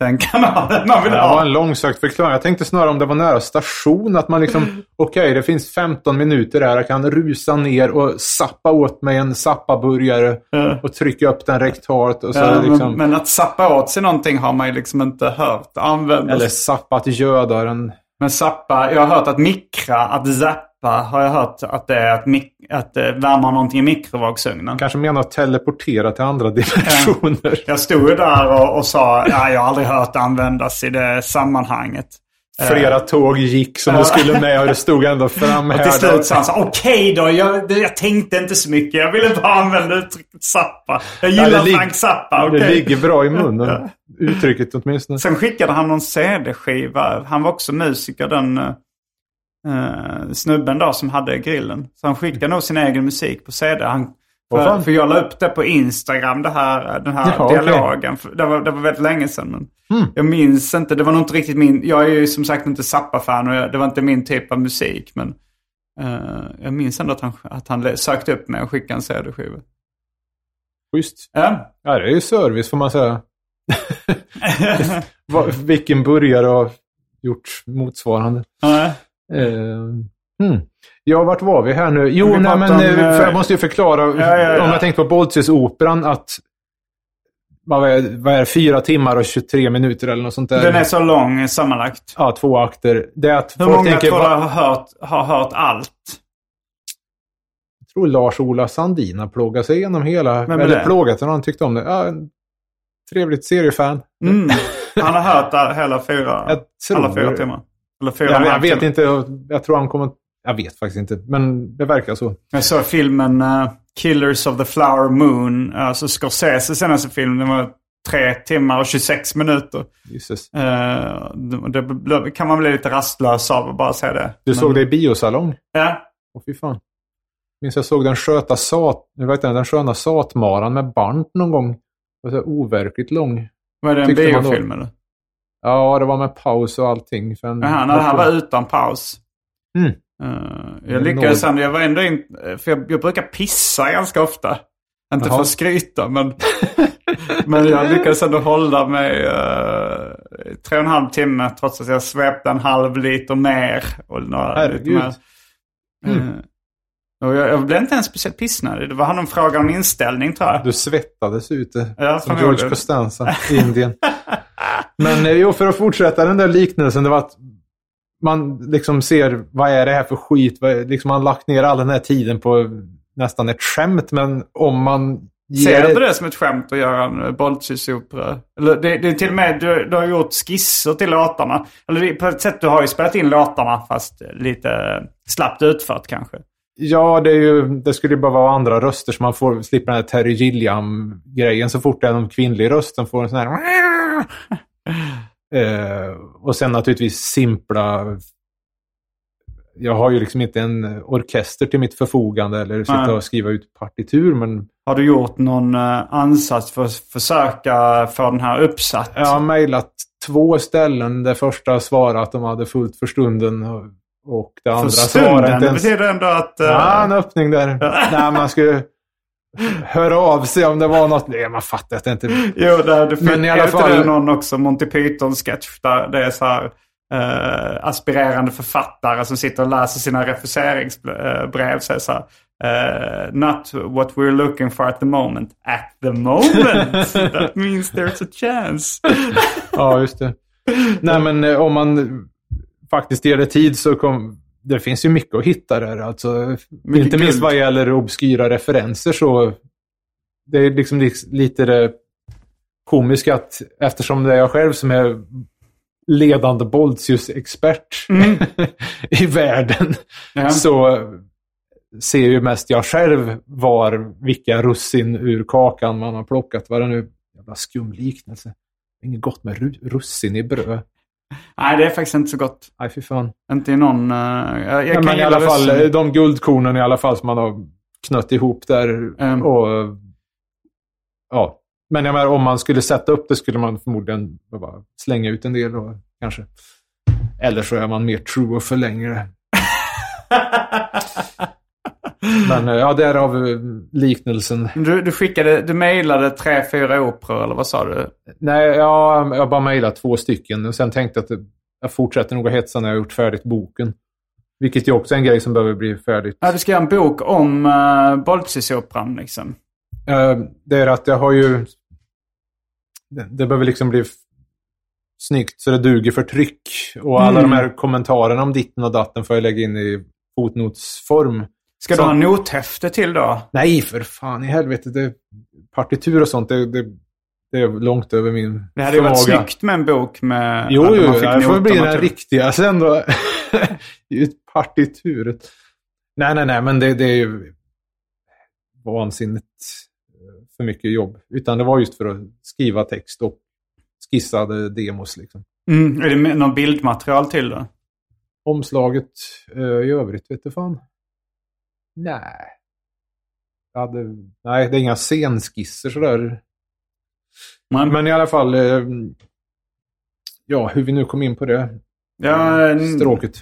A: den kanalen man vill
B: Det var
A: ha.
B: en långsökt förklaring. Jag tänkte snarare om det var nära station. Att man liksom, okej det finns 15 minuter här. Jag kan rusa ner och sappa åt mig en zappaburgare.
A: Ja.
B: Och trycka upp den rektalt. Och så
A: Ja,
B: liksom,
A: men, men att sappa åt sig någonting har man ju liksom inte hört användas.
B: Eller sappat gödar en...
A: Men zappa, jag har hört att mikra, att zappa har jag hört att det är att, att eh, värma någonting i mikrovågsugnen.
B: Kanske menar att teleportera till andra dimensioner.
A: Jag stod där och, och sa, ja, jag har aldrig hört det användas i det sammanhanget.
B: Flera tåg gick som de skulle med och det stod ändå fram
A: Och till slut sa han så okej då, jag, jag tänkte inte så mycket. Jag ville bara använda uttrycket Zappa. Jag
B: Ja,
A: gillar
B: lig-
A: Frank Zappa, okej.
B: Det ligger bra i munnen.
A: Ja.
B: Uttrycket åtminstone.
A: Sen skickade han någon CD-skiva. Han var också musiker den... eh, snubben då som hade grillen. Så han skickade nog sin egen musik på CD. Han, för, för jag la upp det på Instagram, det här, den här
B: okej.
A: dialogen. För Det, var, det var väldigt länge sedan. Men Jag minns inte, det var nog inte riktigt min... Jag är ju som sagt inte Zappa-fan och jag, det var inte min typ av musik. Men eh, jag minns ändå att han, att han sökte upp mig och skickade en CD-skiva.
B: Schysst.
A: Ja.
B: Ja, det är ju service får man säga. Vilken burgare har gjort motsvarande?
A: Ja.
B: Hmm. Ja, vart var vi här nu? Jo,
A: Vi
B: nej, men
A: om,
B: eh,
A: eh,
B: jag måste ju förklara.
A: Ja, ja, ja.
B: Om jag tänkte på Boltzes-operan att vad är, vad är fyra timmar och 23 minuter eller något sånt där.
A: Den är så lång sammanlagt.
B: Ja, två akter. Det är att
A: Hur
B: folk
A: många
B: tänker,
A: tror du har hört, har hört allt?
B: jag tror Lars-Ola Sandin har plågat sig igenom hela,
A: Vem
B: eller
A: det?
B: plågat, han tyckte om det. Ja, trevligt seriefan.
A: Mm. Han har hört all- hela fyra, alla fyra timmar. Eller fyra
B: Jag, jag vet inte, jag, jag tror han kommer... Jag vet faktiskt inte, men det verkar så.
A: Jag såg filmen eh, Killers of the Flower Moon. Alltså Scorsese senaste film. Den var tre timmar och 26 minuter.
B: Jesus.
A: Eh, det, det kan man bli lite rastlös av att bara se det.
B: Du
A: Men-
B: såg det i biosalong?
A: Ja.
B: Åh fy fan. Minns jag såg den sköta sat... Jag vet inte, den sköna satmaran med Barnt någon gång. Det var så overkligt lång.
A: Var det en biofilm eller?
B: Ja, det var med paus och allting. För en,
A: Jaha, nej, det här var utan paus.
B: Mm.
A: Eh, jag lyckades ändå, jag var ändå in, för jag, jag brukar pissa ganska ofta. Inte
B: Jaha.
A: för att skryta men, men jag lyckades ändå hålla mig uh, tre och en halv timme trots att jag svepte en halv liter mer. Och några lite
B: Herregud.
A: mer.
B: Mm.
A: Eh, och jag, jag blev inte ens speciellt pissnödig. Det var någon fråga om inställning tror jag.
B: Du svettades ute.
A: Ja,
B: som. George Costanza i Indien. Men eh, jo, för att fortsätta den där liknelsen. Det var att man liksom ser, vad är det här för skit? Liksom man har lagt ner all den här tiden på nästan ett skämt. Men om man.
A: Ser du det som ett skämt att göra en Boltzys-opera? Eller det, det är till och med, du, du har gjort skisser till låtarna. Eller det, på ett sätt, du har ju spelat in låtarna fast lite slappt utfört kanske.
B: Ja, det, är ju, det skulle ju bara vara andra röster så man får slippa den här Terry Gilliam-grejen. Så fort det är någon kvinnlig röst som får en sån här... Eh, och sen naturligtvis simpla... Jag har ju liksom inte en orkester till mitt förfogande eller sitta och skriva ut partitur, men
A: Har du gjort någon eh, ansats för att försöka få den här uppsatt?
B: jag har mejlat två ställen. Det första svarade att de hade fullt för stunden och, det andra
A: för
B: svarade
A: stunden?
B: inte
A: Det betyder ändå att... eh,
B: Ja, en öppning där. Nej, man skulle höra av sig om det var något. Nej, man fattar att det inte...
A: Jo, där, det
B: Men i alla
A: är inte
B: fall-
A: det någon också Monty Python-sketch där det är så här eh, aspirerande författare som sitter och läser sina refuseringsbrev. Så här, eh, not what we're looking for at the moment. At the moment! That means there's a chance.
B: Ja, just det. Nej, men eh, om man faktiskt ger det tid så kom... Det finns ju mycket att hitta där. Alltså,
A: Mycket
B: inte minst vad gäller obskyra referenser så... Det är liksom li- lite det komiska att eftersom det är jag själv som är ledande Boltius-expert i världen
A: Ja.
B: så ser ju mest jag själv var vilka russin ur kakan man har plockat. Vad är det nu? Jävla skum liknelse. Inget gott med ru- russin i bröd.
A: Nej, det är faktiskt inte så gott.
B: Nej, fy fan.
A: Inte i någon... eh, jag jag
B: Ja,
A: kan
B: men i alla fall,
A: russin.
B: eh, de guldkornen i alla fall som man har knött ihop där.
A: Mm.
B: Och, ja. Men jag menar, om man skulle sätta upp det skulle man förmodligen bara slänga ut en del och, kanske. Eller så är man mer true och förlänger det. Men eh, ja, därav eh, liknelsen.
A: Du, du skickade, du mejlade tre, fyra operor eller vad sa du?
B: Nej, ja, jag bara mejlat två stycken och sen tänkte jag att jag fortsätter nog att hetsa när jag har gjort färdigt boken. Vilket ju också är en grej som behöver bli färdigt.
A: Ja, du ska göra en bok om uh, Boltzys-operan liksom.
B: Eh, det är att jag har ju... Det, det behöver liksom bli snyggt så det duger för tryck. Och alla
A: Mm.
B: de här kommentarerna om ditten och datten får jag lägga in i fotnotsform.
A: Ska
B: Så-
A: du ha nothäfte till då?
B: Nej, för fan i helvete. Det, partitur och sånt, det, det, det är långt över min
A: Det hade ju varit
B: förmåga.
A: snyggt med en bok med...
B: Jo, jo,
A: man fick
B: det får bli den riktiga sen då. Partitur. Nej, nej, nej, men det, det är ju vansinnigt eh, för mycket jobb. Utan det var just för att skriva text och skissade demos liksom.
A: Mm, är det någon bildmaterial till då?
B: omslaget eh, i övrigt vet du fan. Nej. Hade, nej, det är inga scenskisser sådär.
A: Men,
B: Men i alla fall, eh, ja, hur vi nu kom in på det
A: ja, n-
B: stråket.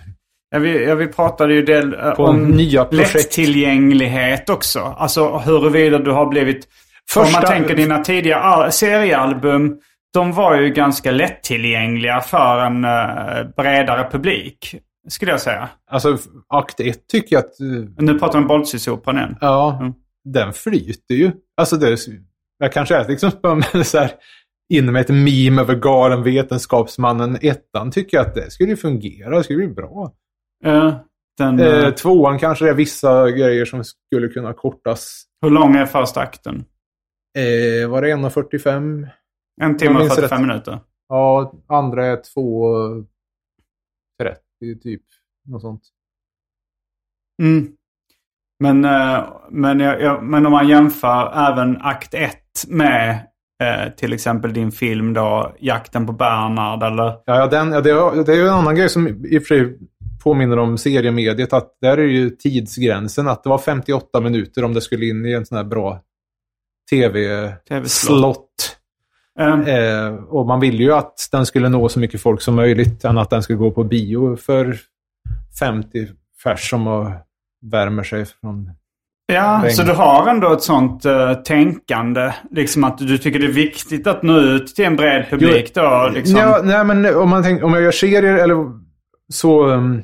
A: ja, vi, ja, vi pratade ju del, eh,
B: På
A: om
B: nya projekt.
A: lättillgänglighet också. Alltså huruvida du har blivit... Om
B: Första-
A: man tänker dina tidiga al- seriealbum, de var ju ganska lättillgängliga för en eh, bredare publik. Skulle jag säga.
B: Alltså, akt 1 tycker jag att, eh,
A: Nu pratar vi om Bolsjesopan igen.
B: ja,
A: Mm.
B: den flyter ju. Alltså, det, jag kanske är liksom så här, in med ett meme över galen vetenskapsmannen. Ettan tycker jag att det skulle fungera, det skulle bli bra.
A: Eh, den,
B: eh, tvåan kanske det är vissa grejer som skulle kunna kortas.
A: hur lång är första akten?
B: Eh, var det 1.45?
A: En timme och
B: minns
A: 45
B: rätt.
A: minuter.
B: Ja, andra är 2.30 typ. Något sånt.
A: Mm. Men, eh, men, jag, jag, men om man jämför även akt 1 med eh, till exempel din film då, Jakten på Bernhard eller...
B: Ja, ja, den, ja det, är- det är ju en annan grej som i och för sig påminner om seriemediet. Att där är ju tidsgränsen att det var 58 minuter om det skulle in i en sån här bra
A: TV-slott.
B: tv-slott.
A: Eh,
B: Eh, och man ville ju att den skulle nå så mycket folk som möjligt än att den skulle gå på bio för 50 pers som värmer sig från...
A: ja,
B: regn.
A: så du har ändå ett sånt eh, tänkande. Liksom att du tycker det är viktigt att nå ut till en bred publik då. Liksom.
B: Ja, nej, men om, man tänk, om jag gör serier eller så... Um,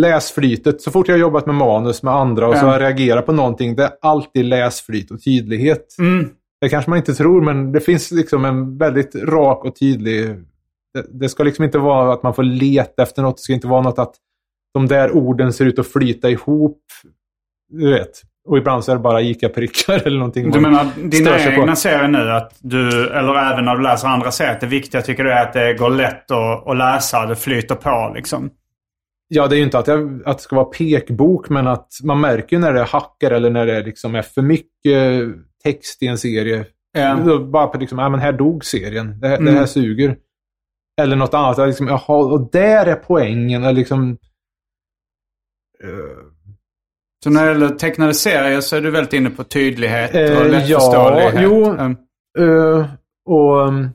B: läsflytet. Så fort jag har jobbat med manus med andra och så
A: Ja.
B: har jag reagerat på någonting. Det är alltid läsflyt och tydlighet.
A: Mm.
B: Det kanske man inte tror, men det finns liksom en väldigt rak och tydlig... Det, det ska liksom inte vara att man får leta efter något. Det ska inte vara något att de där orden ser ut att flyta ihop. Du vet. Och ibland så är det bara ICA-prickar eller någonting.
A: Du menar dina egna serier nu, att du, eller även när du läser andra serier, att det viktiga tycker du är att det går lätt att, att läsa, det flyter på liksom?
B: Ja, det är ju inte att, jag, att det ska vara pekbok, men att man märker ju när det hackar eller när det liksom är för mycket text i en serie. Då bara på liksom, ja men här dog serien. Det, här- det
A: Mm.
B: här suger. Eller något annat. Liksom, jaha, och där är poängen. Eller liksom, eh,
A: Så när det gäller tecknade serier så är du väldigt inne på tydlighet och
B: Eh,
A: lättförståelighet.
B: ja, jo.
A: Mm.
B: eh, och um,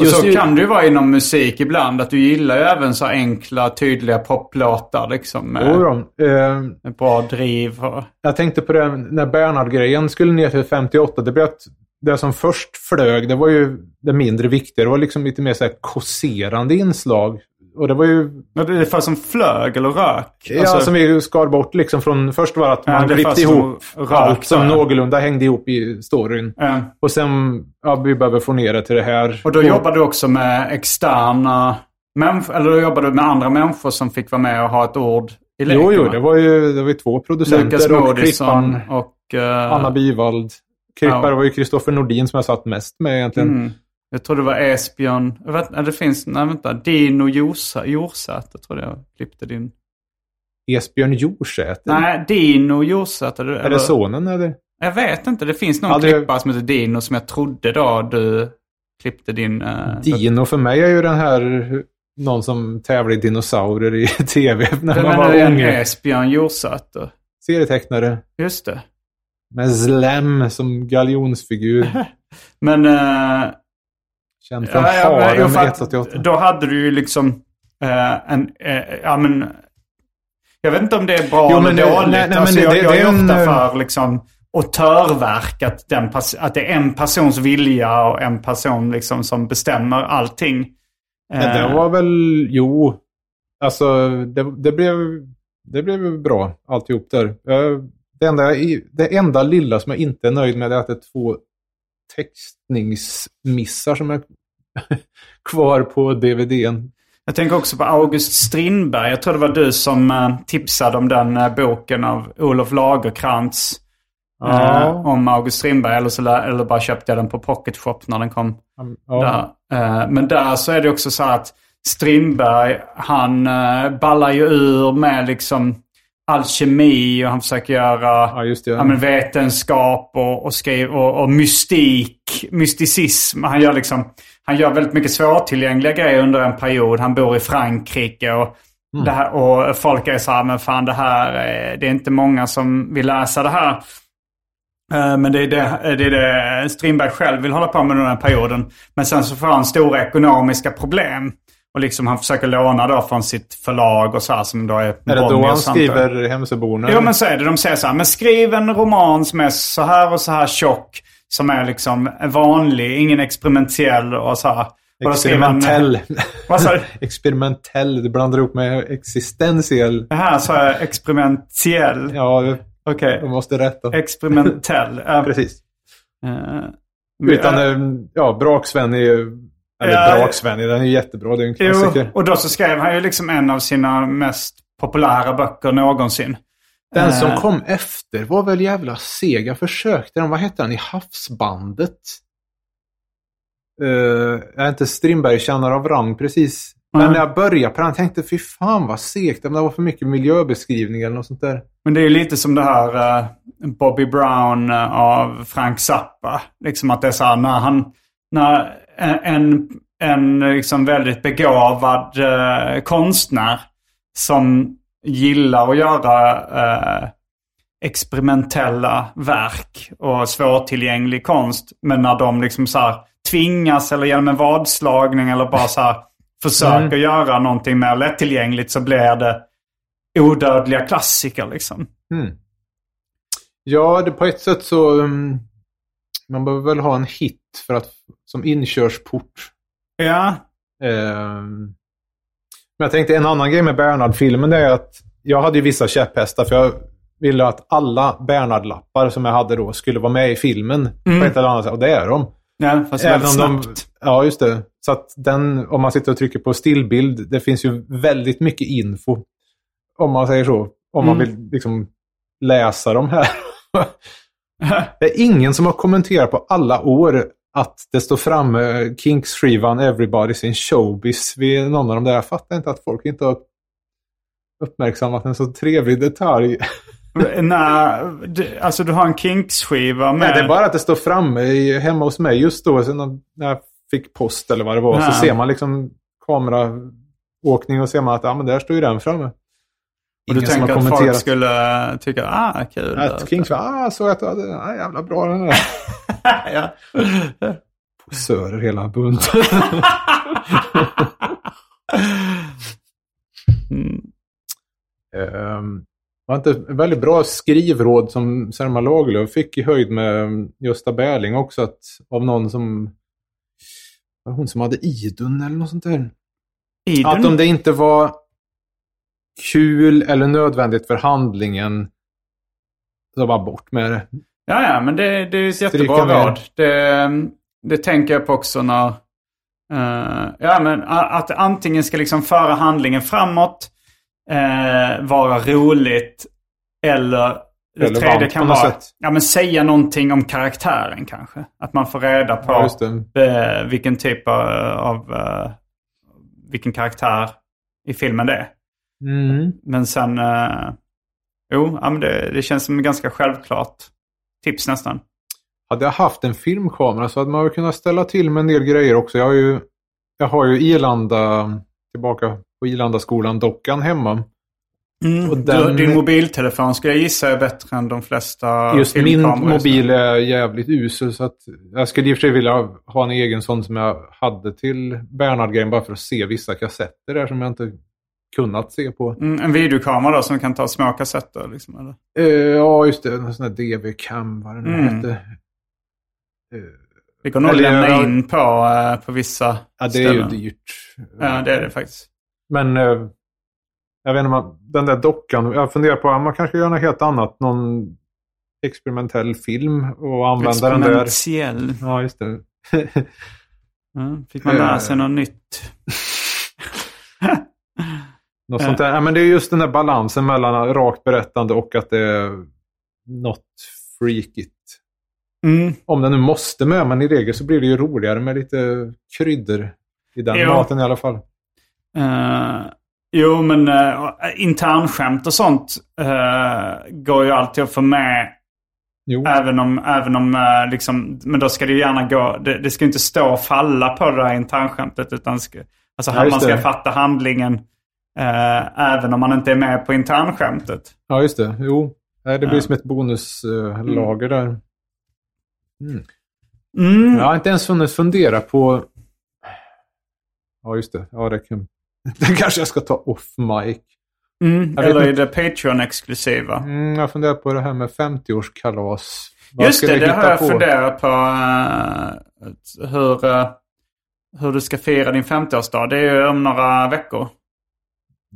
A: Och så
B: ju-
A: kan det ju vara inom musik ibland, att du gillar ju även så enkla, tydliga poplåtar liksom. Med,
B: Jo, eh,
A: bra driv och...
B: Jag tänkte på det när Bernhard-grejen skulle ner till 58. Det blev att det som först flög, det var ju det mindre viktiga. Det var liksom lite mer så här kåserande inslag. Och det var ju,
A: Det är för som flög eller rök.
B: ja,
A: Alltså,
B: som vi skar bort liksom från, först var att
A: Ja,
B: man
A: är
B: klippte ihop
A: rök
B: allt som
A: där.
B: någorlunda hängde ihop i storyn.
A: eh,
B: Och sen, ja, vi behöver få ner det till det här.
A: och då jobbar du också med externa människor, eller då jobbar du med andra människor som fick vara med och ha ett ord i leken?
B: Jo, jo, det var ju det var ju två producenter
A: Lukas
B: och
A: Moodysson
B: klipparen.
A: och... eh,
B: Anna Bivald. Klippare
A: Ja.
B: var ju Kristoffer Nordin som jag satt mest med egentligen.
A: Mm. Jag tror det var Esbjörn. Jag vet, nej, det finns, nej vänta. Dino Jorsa- Jorsäter tror jag klippte din.
B: Esbjörn Jorsäter.
A: Nej, Dino Jorsäter.
B: Är
A: eller-
B: det sonen eller?
A: Jag vet inte. Det finns någon
B: Aldrig-
A: klippare som heter Dino som jag trodde då du klippte din... eh,
B: Dino för mig är ju den här, någon som tävlar i dinosaurier i tv när
A: Vem
B: man var
A: det? En
B: ung.
A: Esbjörn Jorsäter.
B: Serietecknare.
A: Just det.
B: Med Slem som galjonsfigur.
A: Men... eh,
B: Känd från
A: ja, ja, för att
B: 188.
A: Då hade du ju liksom eh, en... eh, ja men... Jag vet inte om det är bra
B: Jo,
A: eller
B: men det-
A: dåligt.
B: nej, nej,
A: alltså,
B: men
A: jag,
B: det-
A: jag
B: det
A: är
B: en,
A: ofta
B: eh,
A: för liksom autörverk. Att, den att det är en persons vilja och en person liksom som bestämmer allting.
B: Men det
A: Eh,
B: var väl, jo. Alltså, det, det, blev, det blev bra alltihop där. Eh, Det enda, det enda lilla som jag inte är nöjd med är att det är två textningsmissar som är kvar på DVDn.
A: Jag tänker också på August Strindberg. Jag tror det var du som eh, tipsade om den eh, boken av Olof Lagerkrantz.
B: Ja.
A: eh, om August Strindberg. Eller, så, eller bara köpte jag den på Pocket Shop när den kom.
B: Ja.
A: Där. Men där så är det också så att Strindberg, han ballar ju ur med liksom alkemi och han försöker göra
B: Ja, det.
A: ja, men vetenskap och, och, skriv, och, och mystik, mysticism. Han gör, liksom, han gör väldigt mycket svårtillgängliga grejer under en period. Han bor i Frankrike och Det här, och folk är så här, men fan det här, är- det är inte många som vill läsa det här. Eh, Men det är det, det är det Strindberg själv vill hålla på med under den perioden. Men sen så får han stora ekonomiska problem. Och liksom han försöker låna då från sitt förlag och så här som då är
B: Är det då han skriver Hemsöborna?
A: Jo men så är det. De säger så här, men skriv en roman som är så här och så här tjock. Som är liksom vanlig, ingen experimentell och så här.
B: Experimentell.
A: Vad sa du?
B: Experimentell. Du blandar ihop med existentiell.
A: Det här sa jag experimentell.
B: Ja,
A: Okej.
B: jag måste rätta.
A: Experimentell.
B: Precis.
A: eh,
B: Utan,
A: eh,
B: eh, ja, Braksven är ju... Eller
A: Ja,
B: Braksven, den är ju jättebra. Det är en
A: Jo,
B: klassiker.
A: och då så skrev han ju liksom en av sina mest populära böcker någonsin.
B: Den som
A: Eh,
B: kom efter var väl jävla sega försökte den. Vad hette den i Havsbandet? Uh, jag är inte Strindberg-kännare av rang precis. Men
A: Nej.
B: när jag började på den tänkte fy fan vad segt. Det var för mycket miljöbeskrivning eller något sånt där.
A: Men det är lite som det här eh, Bobby Brown av Frank Zappa. Liksom att det är så här när han... När en, en liksom väldigt begåvad eh, konstnär som gillar att göra eh, experimentella verk och svårtillgänglig konst. Men när de liksom så här tvingas eller genom en vadslagning eller bara så här försöker göra någonting mer lättillgängligt så blir det odödliga klassiker liksom.
B: Mm. Ja, det, på ett sätt så... um, man behöver väl ha en hit för att, som inkörsport.
A: Ja,
B: Ehm, men jag tänkte en annan grej med Bernhard-filmen är att jag hade ju vissa käpphästar för jag ville att alla Bernhard-lappar som jag hade då skulle vara med i filmen på ett eller annat sätt. Och det är de.
A: ja fast
B: Även
A: väldigt
B: om de,
A: snabbt.
B: ja, just det. Så att den, om man sitter och trycker på stillbild, det finns ju väldigt mycket info. Om man säger så. Om man
A: Mm.
B: vill liksom läsa de här. det är ingen som har kommenterat på alla år att det står framme Kinks-skivan Everybody's in Showbiz vid någon av de där. Jag fattar inte att folk inte har uppmärksammat en så trevlig detalj.
A: Nej, alltså du har en Kinks-skiva med...
B: Nej, det är bara att det står framme i, hemma hos mig just då. Sen när jag fick post eller vad det var
A: Ja.
B: så ser man liksom kameraåkning och ser man att ja, men där står ju den framme.
A: och du
B: Ingen
A: tänker att folk skulle tycka, ah kul.
B: Att Kings var, ah, så att ah, jävla bra den är.
A: ja.
B: Posörer hela bunten.
A: Mm.
B: um, var inte väldigt bra skrivråd som Selma Lagerlöf fick i höjd med Gösta Berling också. Att, av någon som... Var det hon som hade Idun eller något sånt där?
A: Idun?
B: Att om det inte var kul eller nödvändigt för handlingen så bara bort med det.
A: Ja, ja, men det, det är ett jättebra råd. Det, det tänker jag på också när... eh, ja, men att antingen ska liksom föra handlingen framåt, eh, vara roligt, eller det
B: Relevant
A: tredje kan vara
B: sätt.
A: ja, men säga någonting om karaktären kanske. Att man får reda på
B: Ja,
A: vilken typ av, eh, vilken karaktär i filmen det är.
B: Mm.
A: Men sen, jo, ja, men det, det känns som ganska självklart tips nästan.
B: Hade jag haft en filmkamera så hade man väl kunnat ställa till med en del grejer också. Jag har ju, jag har ju Irlanda, tillbaka på Irlanda-skolan-dockan hemma.
A: Mm.
B: Den-
A: din mobiltelefon skulle jag gissa är bättre än de flesta
B: Just min mobil är jävligt usel så att jag skulle i och för sig vilja ha en egen sån som jag hade till Bernhard-grejen bara för att se vissa kassetter där som jag inte kunnat se på.
A: Mm, en videokamera då som kan ta små kassetter liksom, eller?
B: Eh, ja, just det. En sån här DV-cam, vad den
A: Mm.
B: hette. Eh,
A: Det går nog att lämna
B: jag-
A: in på, eh, på vissa
B: ja, det är ju dyrt.
A: Ja, det är det faktiskt.
B: Men jag vet inte, man, den där dockan. Jag funderar på om man kanske gör något helt annat. Någon experimentell film och använda den där.
A: Exponentiell.
B: Ja, just det.
A: Mm, fick man lära sig något nytt.
B: Något sånt där. Ja, men det är just den där balansen mellan rakt berättande och att det är något freakigt.
A: Mm.
B: Om den nu måste med, men i regel så blir det ju roligare med lite kryddor i den
A: Jo.
B: maten i alla fall.
A: Eh, jo, men uh, internskämt och sånt eh, går ju alltid att få med.
B: Jo.
A: Även om, även om eh, liksom, men då ska det ju gärna gå, det, det ska inte stå och falla på det där internskämtet. Utan ska, alltså
B: Ja,
A: man ska
B: det.
A: fatta handlingen Eh, även om man inte är med på internskämtet.
B: Ja, just det. Jo, det blir som ett bonuslager där.
A: Mm.
B: Jag har inte ens hunnit fundera på... Ja, just det. Ja, det, kan... det kanske jag ska ta off mic.
A: Mm. Eller
B: inte.
A: det Patreon-exklusiva.
B: Mm, jag funderar på det här med 50-årskalas. Vad
A: Just det, det har jag
B: på?
A: funderat på. eh, hur, eh, hur du ska fira din 50-årsdag. Det är ju om några veckor.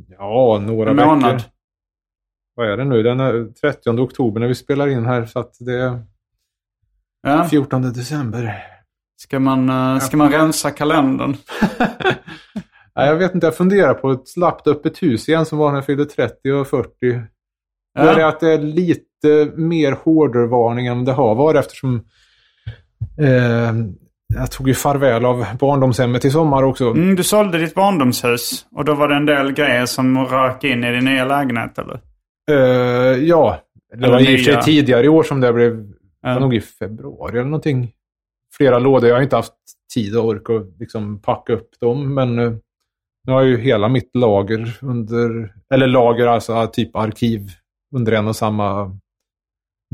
B: Ja, några
A: En
B: veckor.
A: månad.
B: Vad är det nu? Den är 30 oktober när vi spelar in här. Så att det är
A: Ja.
B: 14 december.
A: Ska, man, eh, ska man rensa kalendern?
B: Nej, jag vet inte, jag funderar på ett slappt öppet hus igen som var när jag fyllde 30 och 40.
A: Ja.
B: Är det att det är lite mer hårdvarning än det har varit eftersom eh, jag tog ju farväl av barndomshemmet i sommar också.
A: Mm, du sålde ditt barndomshus och då var det en del grejer som rök in i din nya lägenhet eller?
B: Eh, ja, det
A: Eller
B: var i och för sig tidigare i år som det blev, det
A: Ja.
B: var nog i februari eller någonting. Flera lådor, jag har inte haft tid och ork att liksom packa upp dem, men eh, nu har jag ju hela mitt lager under, eller lager alltså typ arkiv under en och samma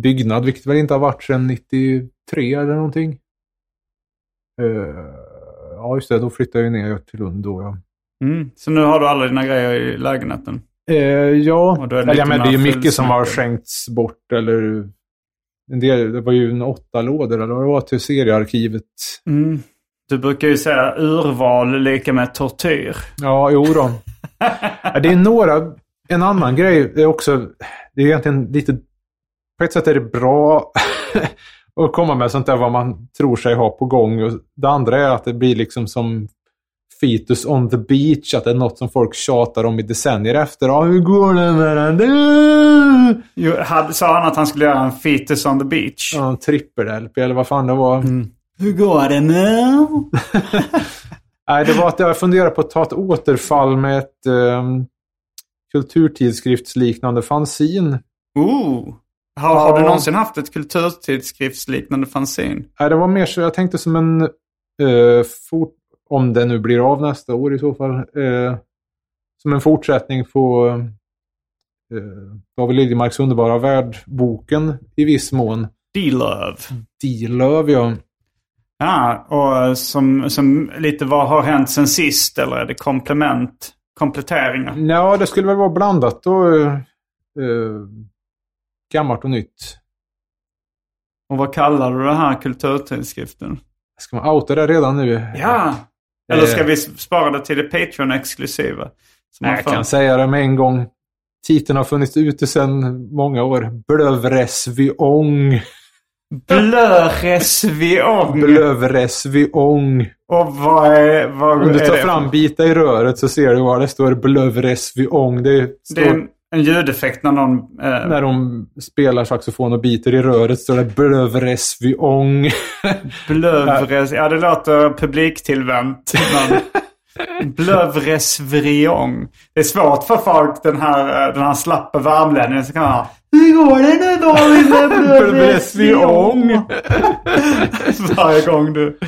B: byggnad, vilket väl inte har varit sedan 93 eller någonting. Eh, ja, just det, då flyttade jag ner till Lund då, ja.
A: Mm. Så nu har du alla dina grejer i lägenheten?
B: Eh, ja, eller, ja, men det är ju mycket som har skänkts bort. Eller, en del, det var ju en åtta lådor eller vad det var till seriearkivet.
A: Mm. Du brukar ju säga urval lika med tortyr.
B: Ja, jo då. Det är några... En annan grej är också... Det är egentligen lite... På ett sätt är det bra att komma med sånt där vad man tror sig ha på gång. Och det andra är att det blir liksom som Fetus on the beach. Att det är något som folk tjatar om i decennier efter. Ja, hur går det med den? där?"
A: Jo, hade, sa han att han skulle göra en fetus on the beach?
B: Ja, en trippel-LP eller vad fan det var.
A: Hur går det nu?
B: Nej, det var att jag funderade på att ta ett återfall med ett um, kulturtidskriftsliknande fanzin.
A: Ooh. Har, har du
B: Ja.
A: någonsin haft ett kulturtidskriftsliknande fanzine?
B: Nej, det var mer så jag tänkte som en... eh, fort, om det nu blir av nästa år i så fall. eh, som en fortsättning på uh, David Liljemarks underbara värld-boken i viss mån.
A: D-Love.
B: Dilöv, ja.
A: Ja, och som, som lite vad har hänt sen sist? Eller är det komplement? Kompletteringar?
B: Ja, det skulle väl vara blandat då. eh, eh, gammalt och nytt.
A: Och vad kallar du den här kulturtidskriften?
B: Ska man outa det redan nu?
A: Ja! Eller ska
B: Eh.
A: vi spara det till det Patreon-exklusiva?
B: Nej, jag kan säga det med en gång. Titeln har funnits ute sedan många år. Blövresviong.
A: Blöresviong!
B: Blövresviong.
A: Och vad är... Vad
B: Om du tar
A: det?
B: fram bita i röret så ser du var det står blövresviong. Det står,
A: Det är en, en ljudeffekt när någon... Eh,
B: När de spelar saxofon och biter i röret står det blövresviong.
A: blövres... Ja, det låter publiktillvänt. Men... Blövresviong. Det är svårt för folk, den här, eh, den här slappa värmlänningen som kan ha Hur går det nu David med blövresviong? Varje gång du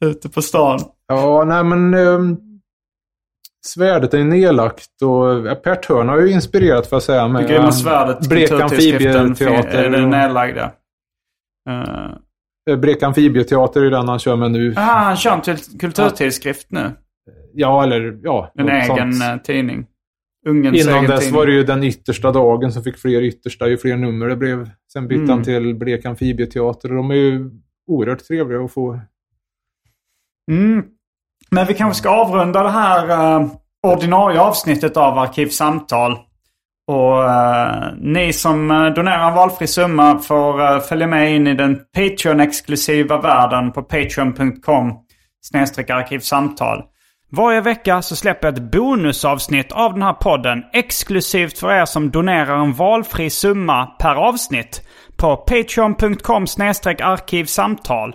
A: är ute på stan.
B: Ja, nej men... Um, svärdet är nedlagt och Per Törn har ju inspirerat får jag säga. Med,
A: Det grymma
B: eh,
A: svärdet,
B: Blek amfibieteater.
A: är det nedlagda. Uh,
B: Eh, Blek amfibieteater är den han kör med nu.
A: ah, han kör en till- kulturtidskrift nu.
B: Ja, eller ja.
A: En egen
B: sånt.
A: eh, tidning. Ungens
B: Innan dess
A: tidning.
B: var det ju den yttersta dagen som fick fler yttersta ju fler nummer det blev. Sen bytte
A: Mm.
B: han till Blek amfibieteater och de är ju oerhört trevliga att få.
A: Mm. Men vi kanske ska avrunda det här eh, ordinarie avsnittet av Arkivsamtal. Och eh, ni som eh, donerar en valfri summa får eh, följa med in i den Patreon-exklusiva världen på patreon.com snedstreck arkivsamtal. Varje vecka så släpper jag ett bonusavsnitt av den här podden exklusivt för er som donerar en valfri summa per avsnitt på patreon.com snedstreck arkivsamtal.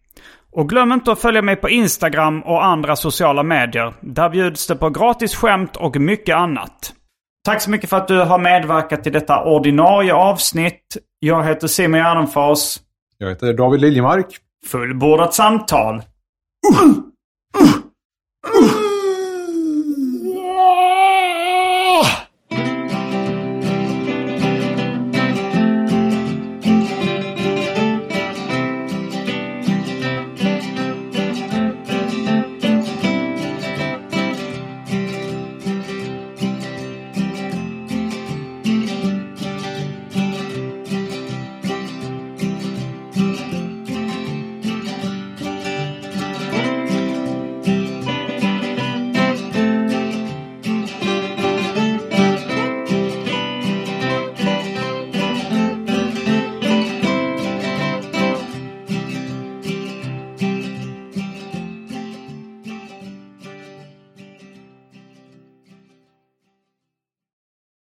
A: Och glöm inte att följa mig på Instagram och andra sociala medier. Där bjuds det på gratis skämt och mycket annat. Tack så mycket för att du har medverkat i detta ordinarie avsnitt. Jag heter Simon Gärdenfors.
B: Jag heter David Liljemark.
A: Fullbordat samtal. Uh! Uh!